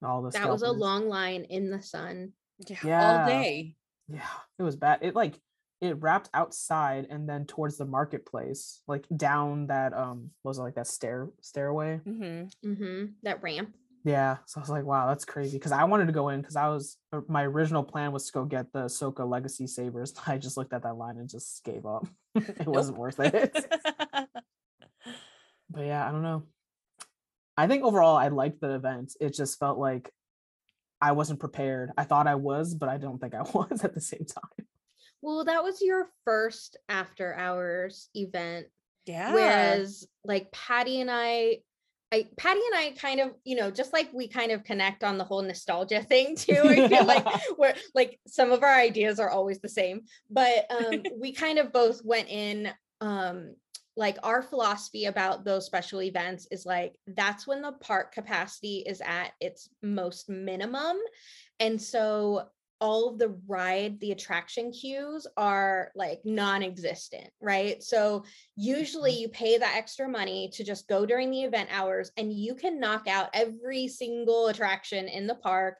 All the that was a long line in the sun Yeah, Yeah. all day. Yeah, it was bad. It like it wrapped outside and then towards the marketplace, like down that um what was it like that stair stairway. Mm-hmm. Mm-hmm. that ramp Yeah, so I was like, wow, that's crazy. Because I wanted to go in because I was my original plan was to go get the Ahsoka Legacy sabers. I just looked at that line and just gave up. it wasn't worth it. but yeah, I don't know. I think overall I liked the event. It just felt like I wasn't prepared. I thought I was, but I don't think I was at the same time. Well, that was your first after hours event. yeah. Whereas like Patty and I I Patty and I kind of, you know, just like we kind of connect on the whole nostalgia thing too. I feel like we're like some of our ideas are always the same, but um we kind of both went in um like our philosophy about those special events is like that's when the park capacity is at its most minimum. And so all of the ride, the attraction queues are like non existent, right? So usually you pay that extra money to just go during the event hours and you can knock out every single attraction in the park.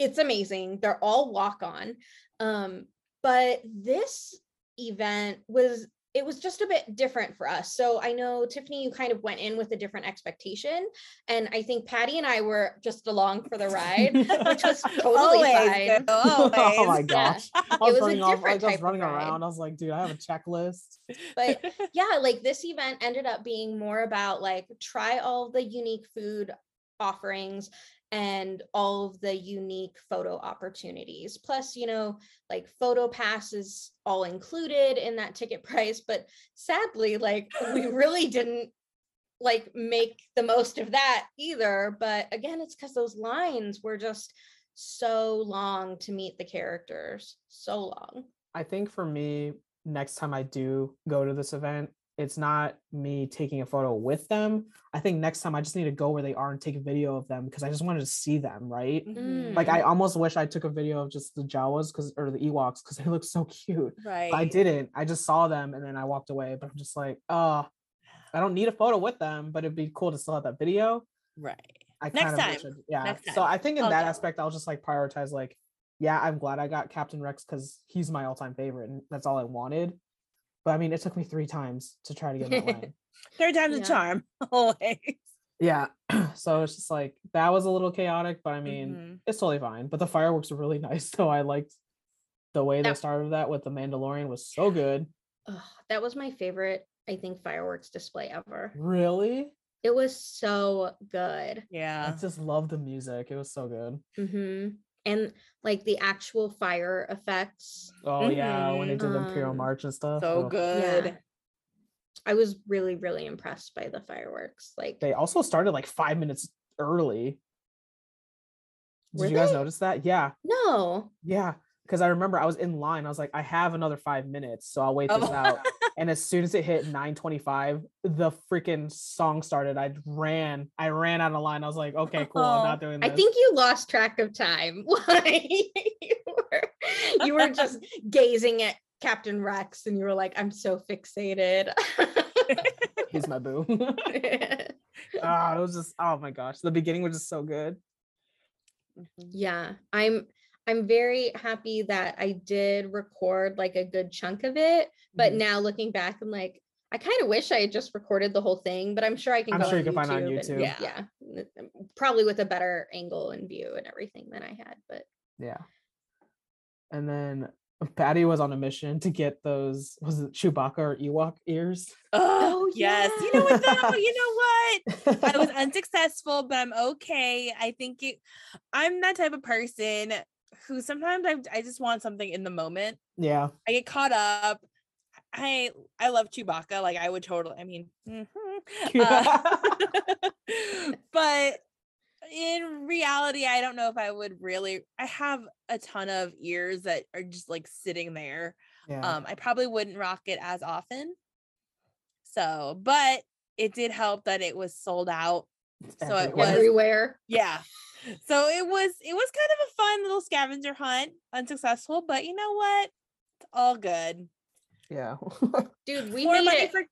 It's amazing. They're all walk on. Um, but this event was it was just a bit different for us. So I know Tiffany, you kind of went in with a different expectation. And I think Patty and I were just along for the ride, which was totally always, fine. always. oh my Yeah. gosh. I It was, was a running off, I was just type of running ride. around. I was like, dude, I have a checklist. But yeah, like this event ended up being more about like try all the unique food offerings and all of the unique photo opportunities. Plus, you know, like photo pass is all included in that ticket price, but sadly, like we really didn't like make the most of that either. But again, it's because those lines were just so long to meet the characters. So long. I think for me, next time I do go to this event, it's not me taking a photo with them. I think next time I just need to go where they are and take a video of them because I just wanted to see them, right? Mhm. Like Mm. I almost wish I took a video of just the Jawas because or the Ewoks because they look so cute. right. But I didn't. I just saw them and then I walked away. But I'm just like, oh, I don't need a photo with them, but it'd be cool to still have that video. Right. I Next kind of time. yeah. Next So. I think in that aspect, I'll just like prioritize like, yeah, I'm glad I got Captain Rex because he's my all-time favorite and that's all I wanted. But I mean, it took me three times to try to get that line. Third time's a charm. Always. Yeah. so it's just like that was a little chaotic, but I mean, Mhm. it's totally fine. But the fireworks were really nice, so I liked The way they started that with the Mandalorian was so good. Ugh, that was my favorite, I think, fireworks display ever. Really? It was so good. Yeah. I just love the music. It was so good. hmm And like the actual fire effects. Oh yeah, when they did the Imperial Um, March and stuff. So oh. good. Yeah. I was really, really impressed by the fireworks. Like They also started like five minutes early. Did Were you guys they? notice that? Yeah, no. yeah. Because I remember I was in line. I was like, I have another five minutes, so I'll wait this Oh. out. And as soon as it hit 9:25, the freaking song started. I ran. I ran out of line. I was like, okay, cool. I'm Oh, not doing this. I think you lost track of time. Like you were you were just gazing at Captain Rex and you were like, I'm so fixated. he's my boo. Ah, it was just oh my gosh. The beginning was just so good. Mhm. yeah i'm i'm very happy that i did record like a good chunk of it but Mhm. now looking back i'm like i kind of wish i had just recorded the whole thing but i'm sure i can I'm go sure on you can find it on and- YouTube. Yeah. yeah n- n- probably with a better angle and view and everything than i had but Yeah. And then Patty was on a mission to get those was it Chewbacca or Ewok ears? Oh, Oh, yes. You know what though? You know what? I was unsuccessful, but I'm okay. I think it I'm that type of person who sometimes I I just want something in the moment. yeah. I get caught up. I I love Chewbacca. Like I would totally. I mean, mhm. Uh, but in reality, I don't know if I would really. I have a ton of ears that are just like sitting there. yeah. Um, I probably wouldn't rock it as often. So, but it did help that it was sold out. So it everywhere. was everywhere yeah. So it was it was kind of a fun little scavenger hunt, unsuccessful, but you know what? It's all good. Yeah. dude we More made money it for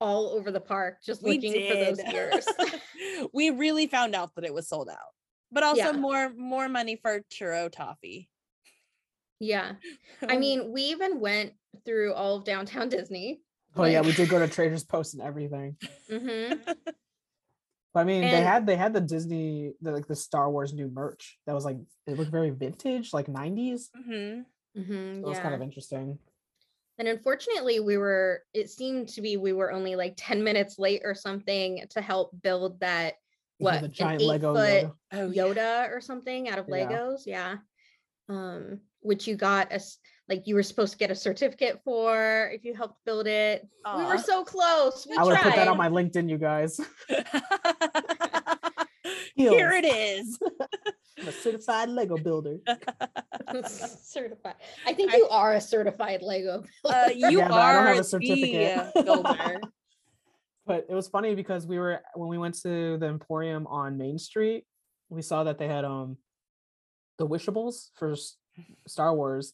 all over the park just we looking did. for those ears we really found out that it was sold out. But also Yeah. more more money for churro toffee. yeah i mean we even went through all of downtown disney oh yeah, we did go to Trader's Post and everything. hmm But I mean, they had they had the Disney the, like the Star Wars new merch that was like it looked very vintage, like 90s. hmm hmm It was yeah kind of interesting. And unfortunately, we were, it seemed to be we were only like 10 minutes late or something to help build that, Yeah, what, the giant eight Lego foot Yoda. Oh yeah. Yoda or something out of Legos. Yeah. Um, which you got us, like you were supposed to get a certificate for if you helped build it. We were so close. We I would put that on my LinkedIn, you guys. Here it is. I'm a certified Lego builder. certified. I think I- you are a certified Lego. Uh, you Yeah, but I don't are have a the certificate. builder. But it was funny because we were when we went to the Emporium on Main Street, we saw that they had um the wishables for S- Star Wars.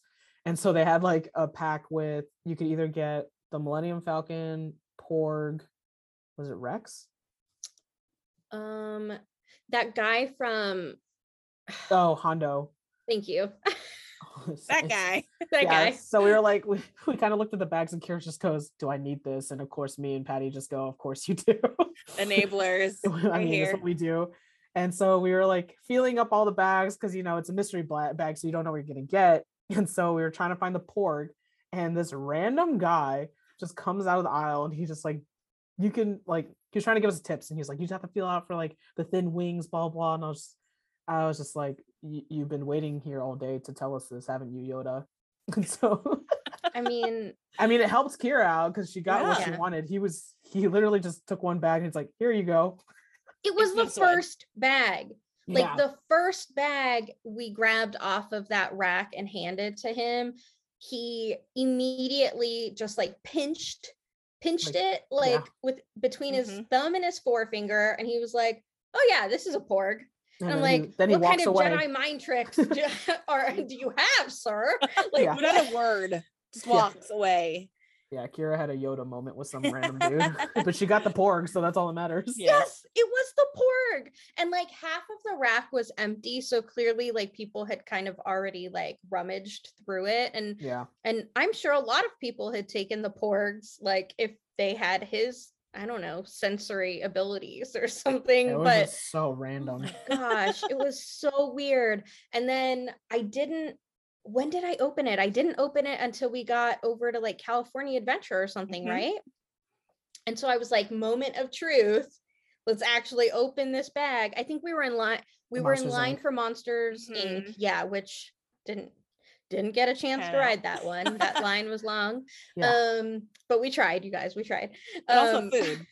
And so they had like a pack with you could either get the Millennium Falcon, Porg, was it Rex? um, that guy from, Oh, Hondo. thank you, that guy. that yeah, guy. So we were like, we, we kind of looked at the bags and Kira just goes, Do I need this? And of course, me and Patty just go, Of course you do. Enablers. I mean, here. that's what we do. And so we were like feeling up all the bags because you know it's a mystery bag, so you don't know what you're gonna get. And so we were trying to find the porg, and this random guy just comes out of the aisle and he just like, you can like, he was trying to give us tips, and he's like, you just have to feel out for like the thin wings, blah blah. And I was, I was just like, you've been waiting here all day to tell us this, haven't you, Yoda? And so, I mean, I mean, it helps Kira out because she got what she wanted. He was, he literally just took one bag and he's like, here you go. it was the this one. first bag. Like Yeah. the first bag we grabbed off of that rack and handed to him, he immediately just like pinched pinched Like, it like yeah. with between his Mhm. thumb and his forefinger and he was like, "Oh yeah, this is a porg." And, I'm then he- like, then he "What kind of away. Jedi mind tricks do, or do you have, sir?" Like Yeah. Without a word, just Yeah. walks away. Yeah, Kira had a Yoda moment with some random dude, but she got the porg, so that's all that matters. Yeah. Yes, it was the porg. And like half of the rack was empty. So clearly like people had kind of already like rummaged through it. And Yeah, and I'm sure a lot of people had taken the porgs, like if they had his, I don't know, sensory abilities or something. it was but so random. Oh gosh, it was so weird. And then I didn't when did I open it? I didn't open it until we got over to like California Adventure or something, Mhm. right? And so I was like, moment of truth. Let's actually open this bag. I think we were in line. We were in line Inc. for Monsters Inc. Mhm. Yeah, which didn't didn't get a chance to ride that one. That line was long. Yeah. Um, but we tried, you guys. We tried. But also Um, food.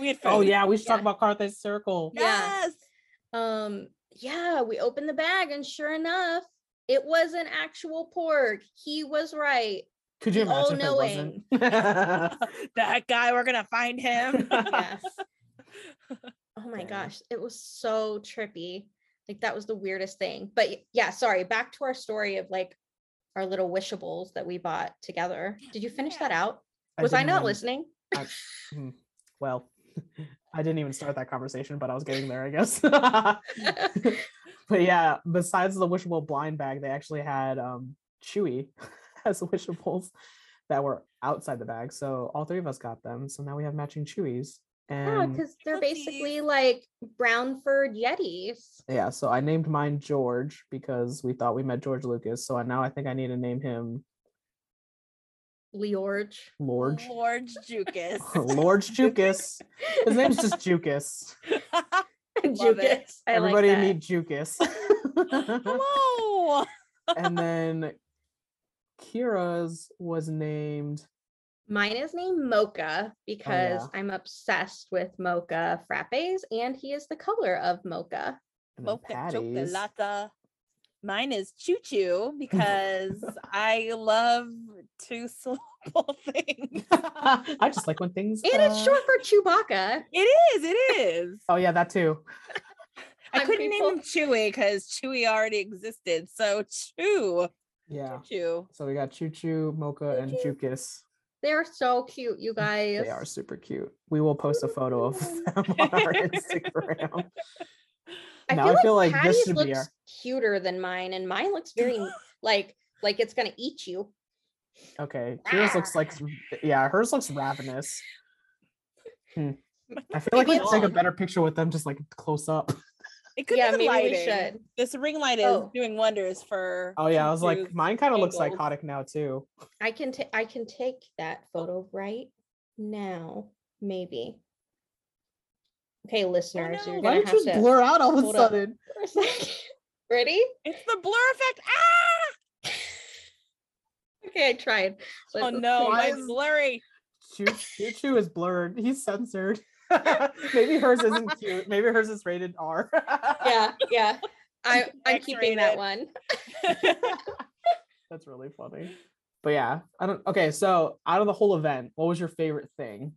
We had food. oh yeah, we should talk about Carthay Circle. Yeah. Yes. Um, yeah, we opened the bag, and sure enough, it was an actual porg. He was right. Could you The imagine if it wasn't? that guy, we're gonna find him. Yeah. Oh my Dang. gosh, it was so trippy. Like that was the weirdest thing. But yeah, sorry, back to our story of like our little wishables that we bought together. Did you finish that out? Was I, didn't even- listening? Hmm, Well, I didn't even start that conversation, but I was getting there, I guess. But yeah, besides the wishable blind bag, they actually had um Chewy as wishables that were outside the bag. So all three of us got them. So now we have matching Chewies. Yeah, because they're basically like brown furred Yetis. yeah, so I named mine George because we thought we met George Lucas. So now I think I need to name him Leorge. Lord Lord Jukas. Lord Jukas. His name's just Jukas. Love it. Jukas. Everybody like that. meet Jukas. Hello. and then Kira's was named Mine is named Mocha oh, because yeah. I'm obsessed with mocha frappes and he is the color of mocha. Mocha Patty's. chocolata. Mine is choo choo because I love to two syllable things. I just like when things. And it's uh, short for Chewbacca. It is. It is. Oh yeah, that too. I I'm couldn't grateful- name him Chewy because Chewy already existed. So Chew. Yeah. Chew. So we got Choo Choo, Mocha, and Choo Jukas. They're so cute, you guys. They are super cute. We will post a photo of them on our Instagram. I Now feel I feel like, like this should looks be our- cuter than mine, and mine looks very like like it's gonna eat you. Okay, hers looks like yeah, hers looks ravenous. Hmm. I feel like we Maybe could take a better picture with them just like close up. It could Yeah, be the maybe we lighting. should. This ring light is Oh. doing wonders for. Oh yeah, I was like, mine kind of looks psychotic now too. I can take I can take that photo right now, maybe. Okay, listeners, no. you're Why gonna did have you to blur out all of a sudden? a. Ready? It's the blur effect. Ah! Okay, I tried. Oh Let's no, see. Why mine's is- blurry. Choo Choo Choo is blurred. He's censored. Maybe hers isn't cute. Maybe hers is rated R. Yeah, yeah. I I'm keeping that one. That's really funny. But yeah, I don't. Okay, so out of the whole event, what was your favorite thing?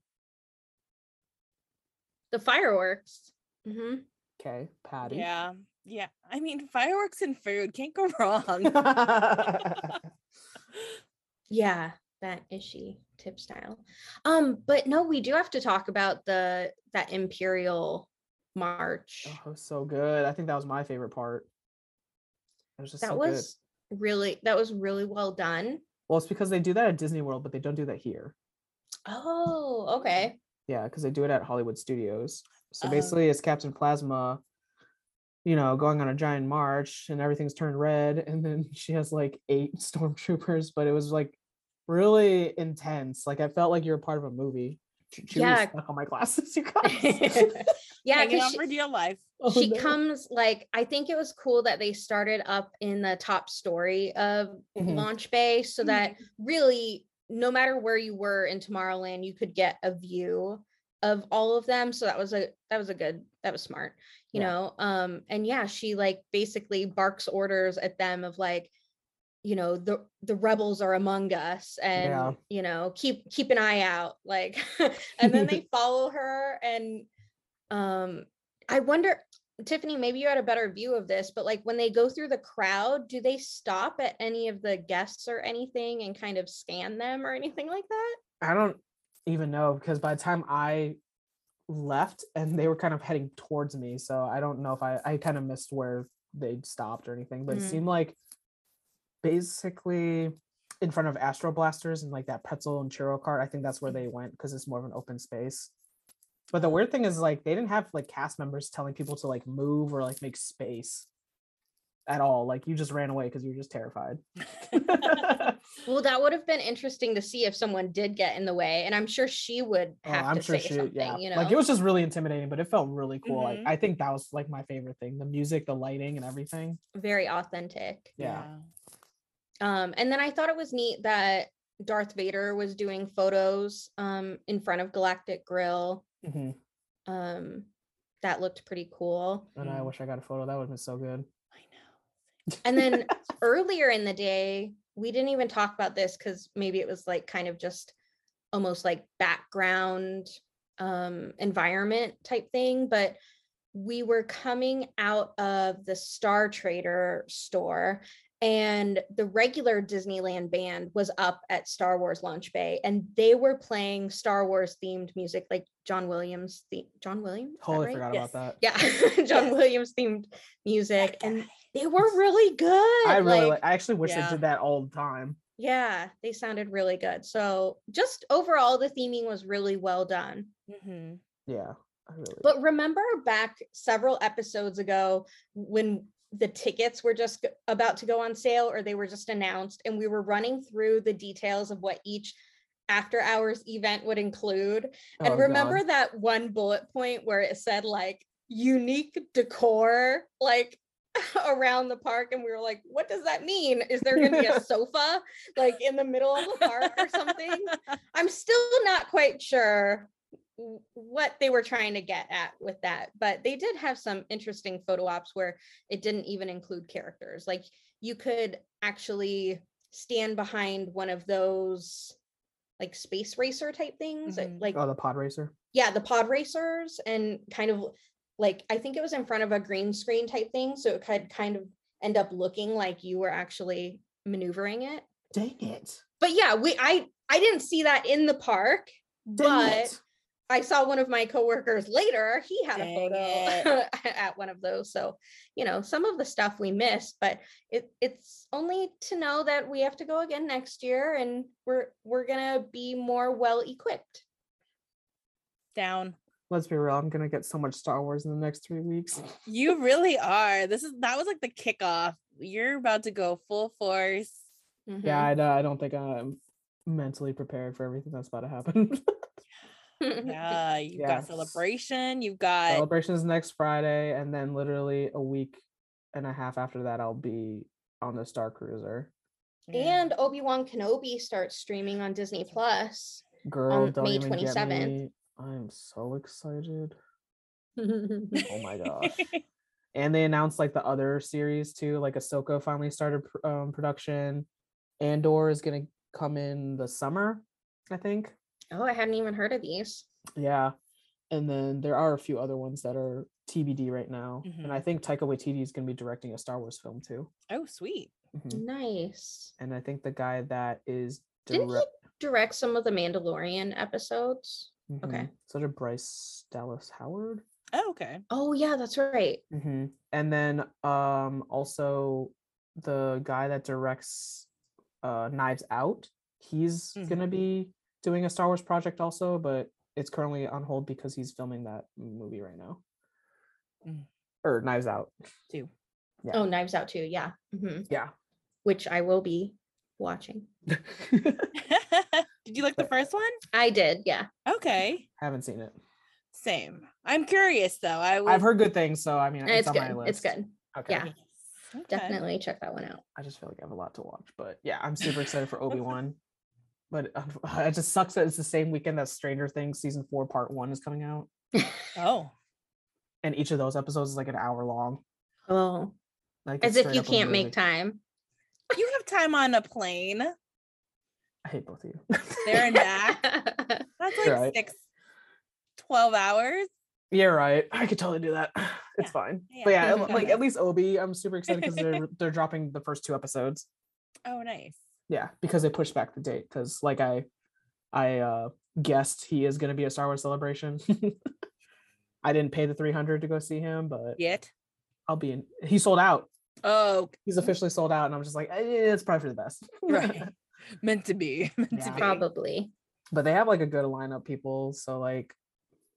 The fireworks. hmm Okay, Patty. yeah, yeah. I mean, fireworks and food can't go wrong. Yeah, that is she tip style. Um, but no, we do have to talk about the that imperial march. oh, so good. I think that was my favorite part. It was just that so good. was really that was really well done. Well, it's because they do that at Disney World, but they don't do that here. Oh, okay. Yeah, because they do it at Hollywood Studios. So Oh. basically, it's Captain Phasma, you know, going on a giant march and everything's turned red. And then she has like eight stormtroopers, but it was like really intense. Like I felt like you're a part of a movie. Ch- Chewie's Yeah. stuck on my glasses, you guys. yeah, Hanging because on for dear life. Oh, she no. comes like I think it was cool that they started up in the top story of Mhm. Launch Bay so Mhm. that really no matter where you were in Tomorrowland, you could get a view of all of them. So that was a that was a good that was smart, you Yeah. know. Um and yeah, she like basically barks orders at them of like you know the the rebels are among us and Yeah. you know keep keep an eye out like and then they follow her and um i wonder tiffany maybe you had a better view of this but like when they go through the crowd do they stop at any of the guests or anything and kind of scan them or anything like that I don't even know because by the time I left and they were kind of heading towards me, so I don't know if I I kind of missed where they stopped or anything, but Mhm. it seemed like basically in front of Astro Blasters and like that pretzel and churro cart. I think that's where they went because it's more of an open space. But the weird thing is like they didn't have like cast members telling people to like move or like make space. At all. Like you just ran away because you were just terrified. Well, that would have been interesting to see if someone did get in the way, and I'm sure she would Oh, have I'm to sure say she, something. yeah. You know, Like it was just really intimidating, but it felt really cool. Like Mhm. I think that was like my favorite thing: the music, the lighting, and everything. very authentic. Yeah. Um, and then I thought it was neat that Darth Vader was doing photos um in front of Galactic Grill. Mhm. Um, that looked pretty cool. And I Mm. wish I got a photo. That would have been so good. And then earlier in the day, we didn't even talk about this because maybe it was like kind of just almost like background um environment type thing, but we were coming out of the Star Trader store and the regular Disneyland band was up at Star Wars Launch Bay and they were playing Star Wars themed music like John Williams the John Williams is that Totally right? forgot Yes. about that. yeah John Yes. Williams themed music and they were really good. I really, like, like, I actually wish Yeah. they did that all the time. yeah, they sounded really good. So just overall, the theming was really well done. Mhm. Yeah, really. But remember back several episodes ago when the tickets were just about to go on sale or they were just announced, and we were running through the details of what each after hours event would include. And Oh, remember God. that one bullet point where it said like unique decor, like around the park and we were like what does that mean is there going to be a sofa like in the middle of the park or something i'm still not quite sure what they were trying to get at with that but they did have some interesting photo ops where it didn't even include characters like you could actually stand behind one of those like space racer type things Mhm. like oh, the pod racer. yeah the pod racers and kind of like i think it was in front of a green screen type thing so it could kind of end up looking like you were actually maneuvering it Dang it! but yeah we i i didn't see that in the park Dang but it. I saw one of my coworkers later he had Dang a photo at one of those so you know some of the stuff we missed but it it's only to know that we have to go again next year and we're we're gonna be more well equipped Down. Let's be real. I'm gonna get so much Star Wars in the next three weeks. You really are. This is that was like the kickoff. You're about to go full force. Mhm. Yeah, I, I don't think I'm mentally prepared for everything that's about to happen. Yeah, you've Yeah. got celebration. You've got celebrations next Friday, and then literally a week and a half after that, I'll be on the Star Cruiser. Yeah. And Obi Wan Kenobi starts streaming on Disney Plus. Girl, On don't May even get 27th. me. I'm so excited. Oh my gosh. and they announced like the other series too like ahsoka finally started pr- um, production andor is gonna come in the summer i think oh, I hadn't even heard of these. yeah and then there are a few other ones that are tbd right now and i think taika waititi is gonna be directing a star wars film too oh, sweet. Mhm. Nice. and i think the guy that is Didn't he direct some of the Mandalorian episodes? okay. Mhm. such a bryce dallas howard Oh, okay. Oh, yeah, that's right. hmm And then um also the guy that directs uh Knives Out, he's gonna be doing a Star Wars project also, but it's currently on hold because he's filming that movie right now. Mm. Or Knives Out. Too. Yeah. Oh, Knives Out too. Yeah. Mhm. Yeah. Which I will be watching. Did you like the first one? I did. Yeah. Okay. Haven't seen it. Same. I'm curious though. I I've heard good things, so I mean it's, It's, on my good. list. It's good. Okay. Yeah. Okay. Definitely check that one out. I just feel like I have a lot to watch, but yeah, I'm super excited for Obi Wan. But uh, it just sucks that it's the same weekend that Stranger Things season four part one is coming out, Oh. and each of those episodes is like an hour long. Oh, Like as if you can't make time. You have time on a plane. I hate both of you. There and back. That's like Right. six, 12 hours. You're right. I could totally do that. It's Yeah. fine. Yeah. But yeah, like at least Obi, I'm super excited because they're they're dropping the first two episodes. Oh, nice. Yeah, because they pushed back the date. Because like I, I uh guessed he is going to be a Star Wars celebration. I didn't pay the 300 to go see him, but Yet. I'll be in. He sold out. Oh, He's officially sold out, and I'm just like, eh, it's probably for the best. right. Meant to be. Meant Yeah. to be. Probably. but they have like a good lineup people so like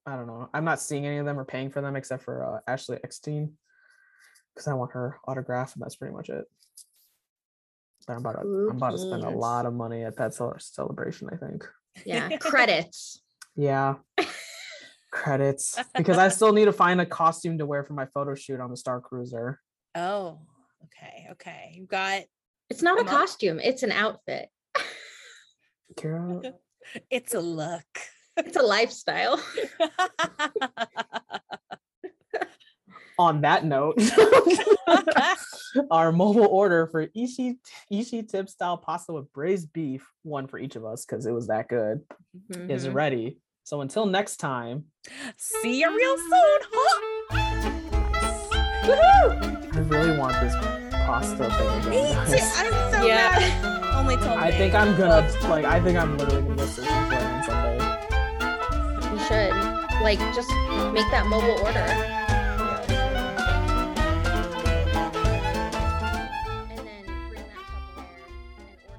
i don't know i'm not seeing any of them or paying for them except for uh, ashley eckstein because I want her autograph, and that's pretty much it. But I'm about to, I'm about to spend a lot of money at that celebration. I think. Yeah. Credits. Yeah. Credits because I still need to find a costume to wear for my photo shoot on the Star Cruiser. Oh, okay, okay. You got It's not a Come on. costume, it's an outfit. Kira, it's a look. It's a lifestyle. On that note, our mobile order for Ishi Ishi tip style pasta with braised beef, one for each of us because it was that good, is Mhm. ready. So until next time, See you real soon. Woohoo! I really want this pasta thing Me again. too. I'm so Yeah. mad. Only told I think I'm gonna like. I think I'm literally gonna go searching for it on Sunday. You should. Like just make that mobile order.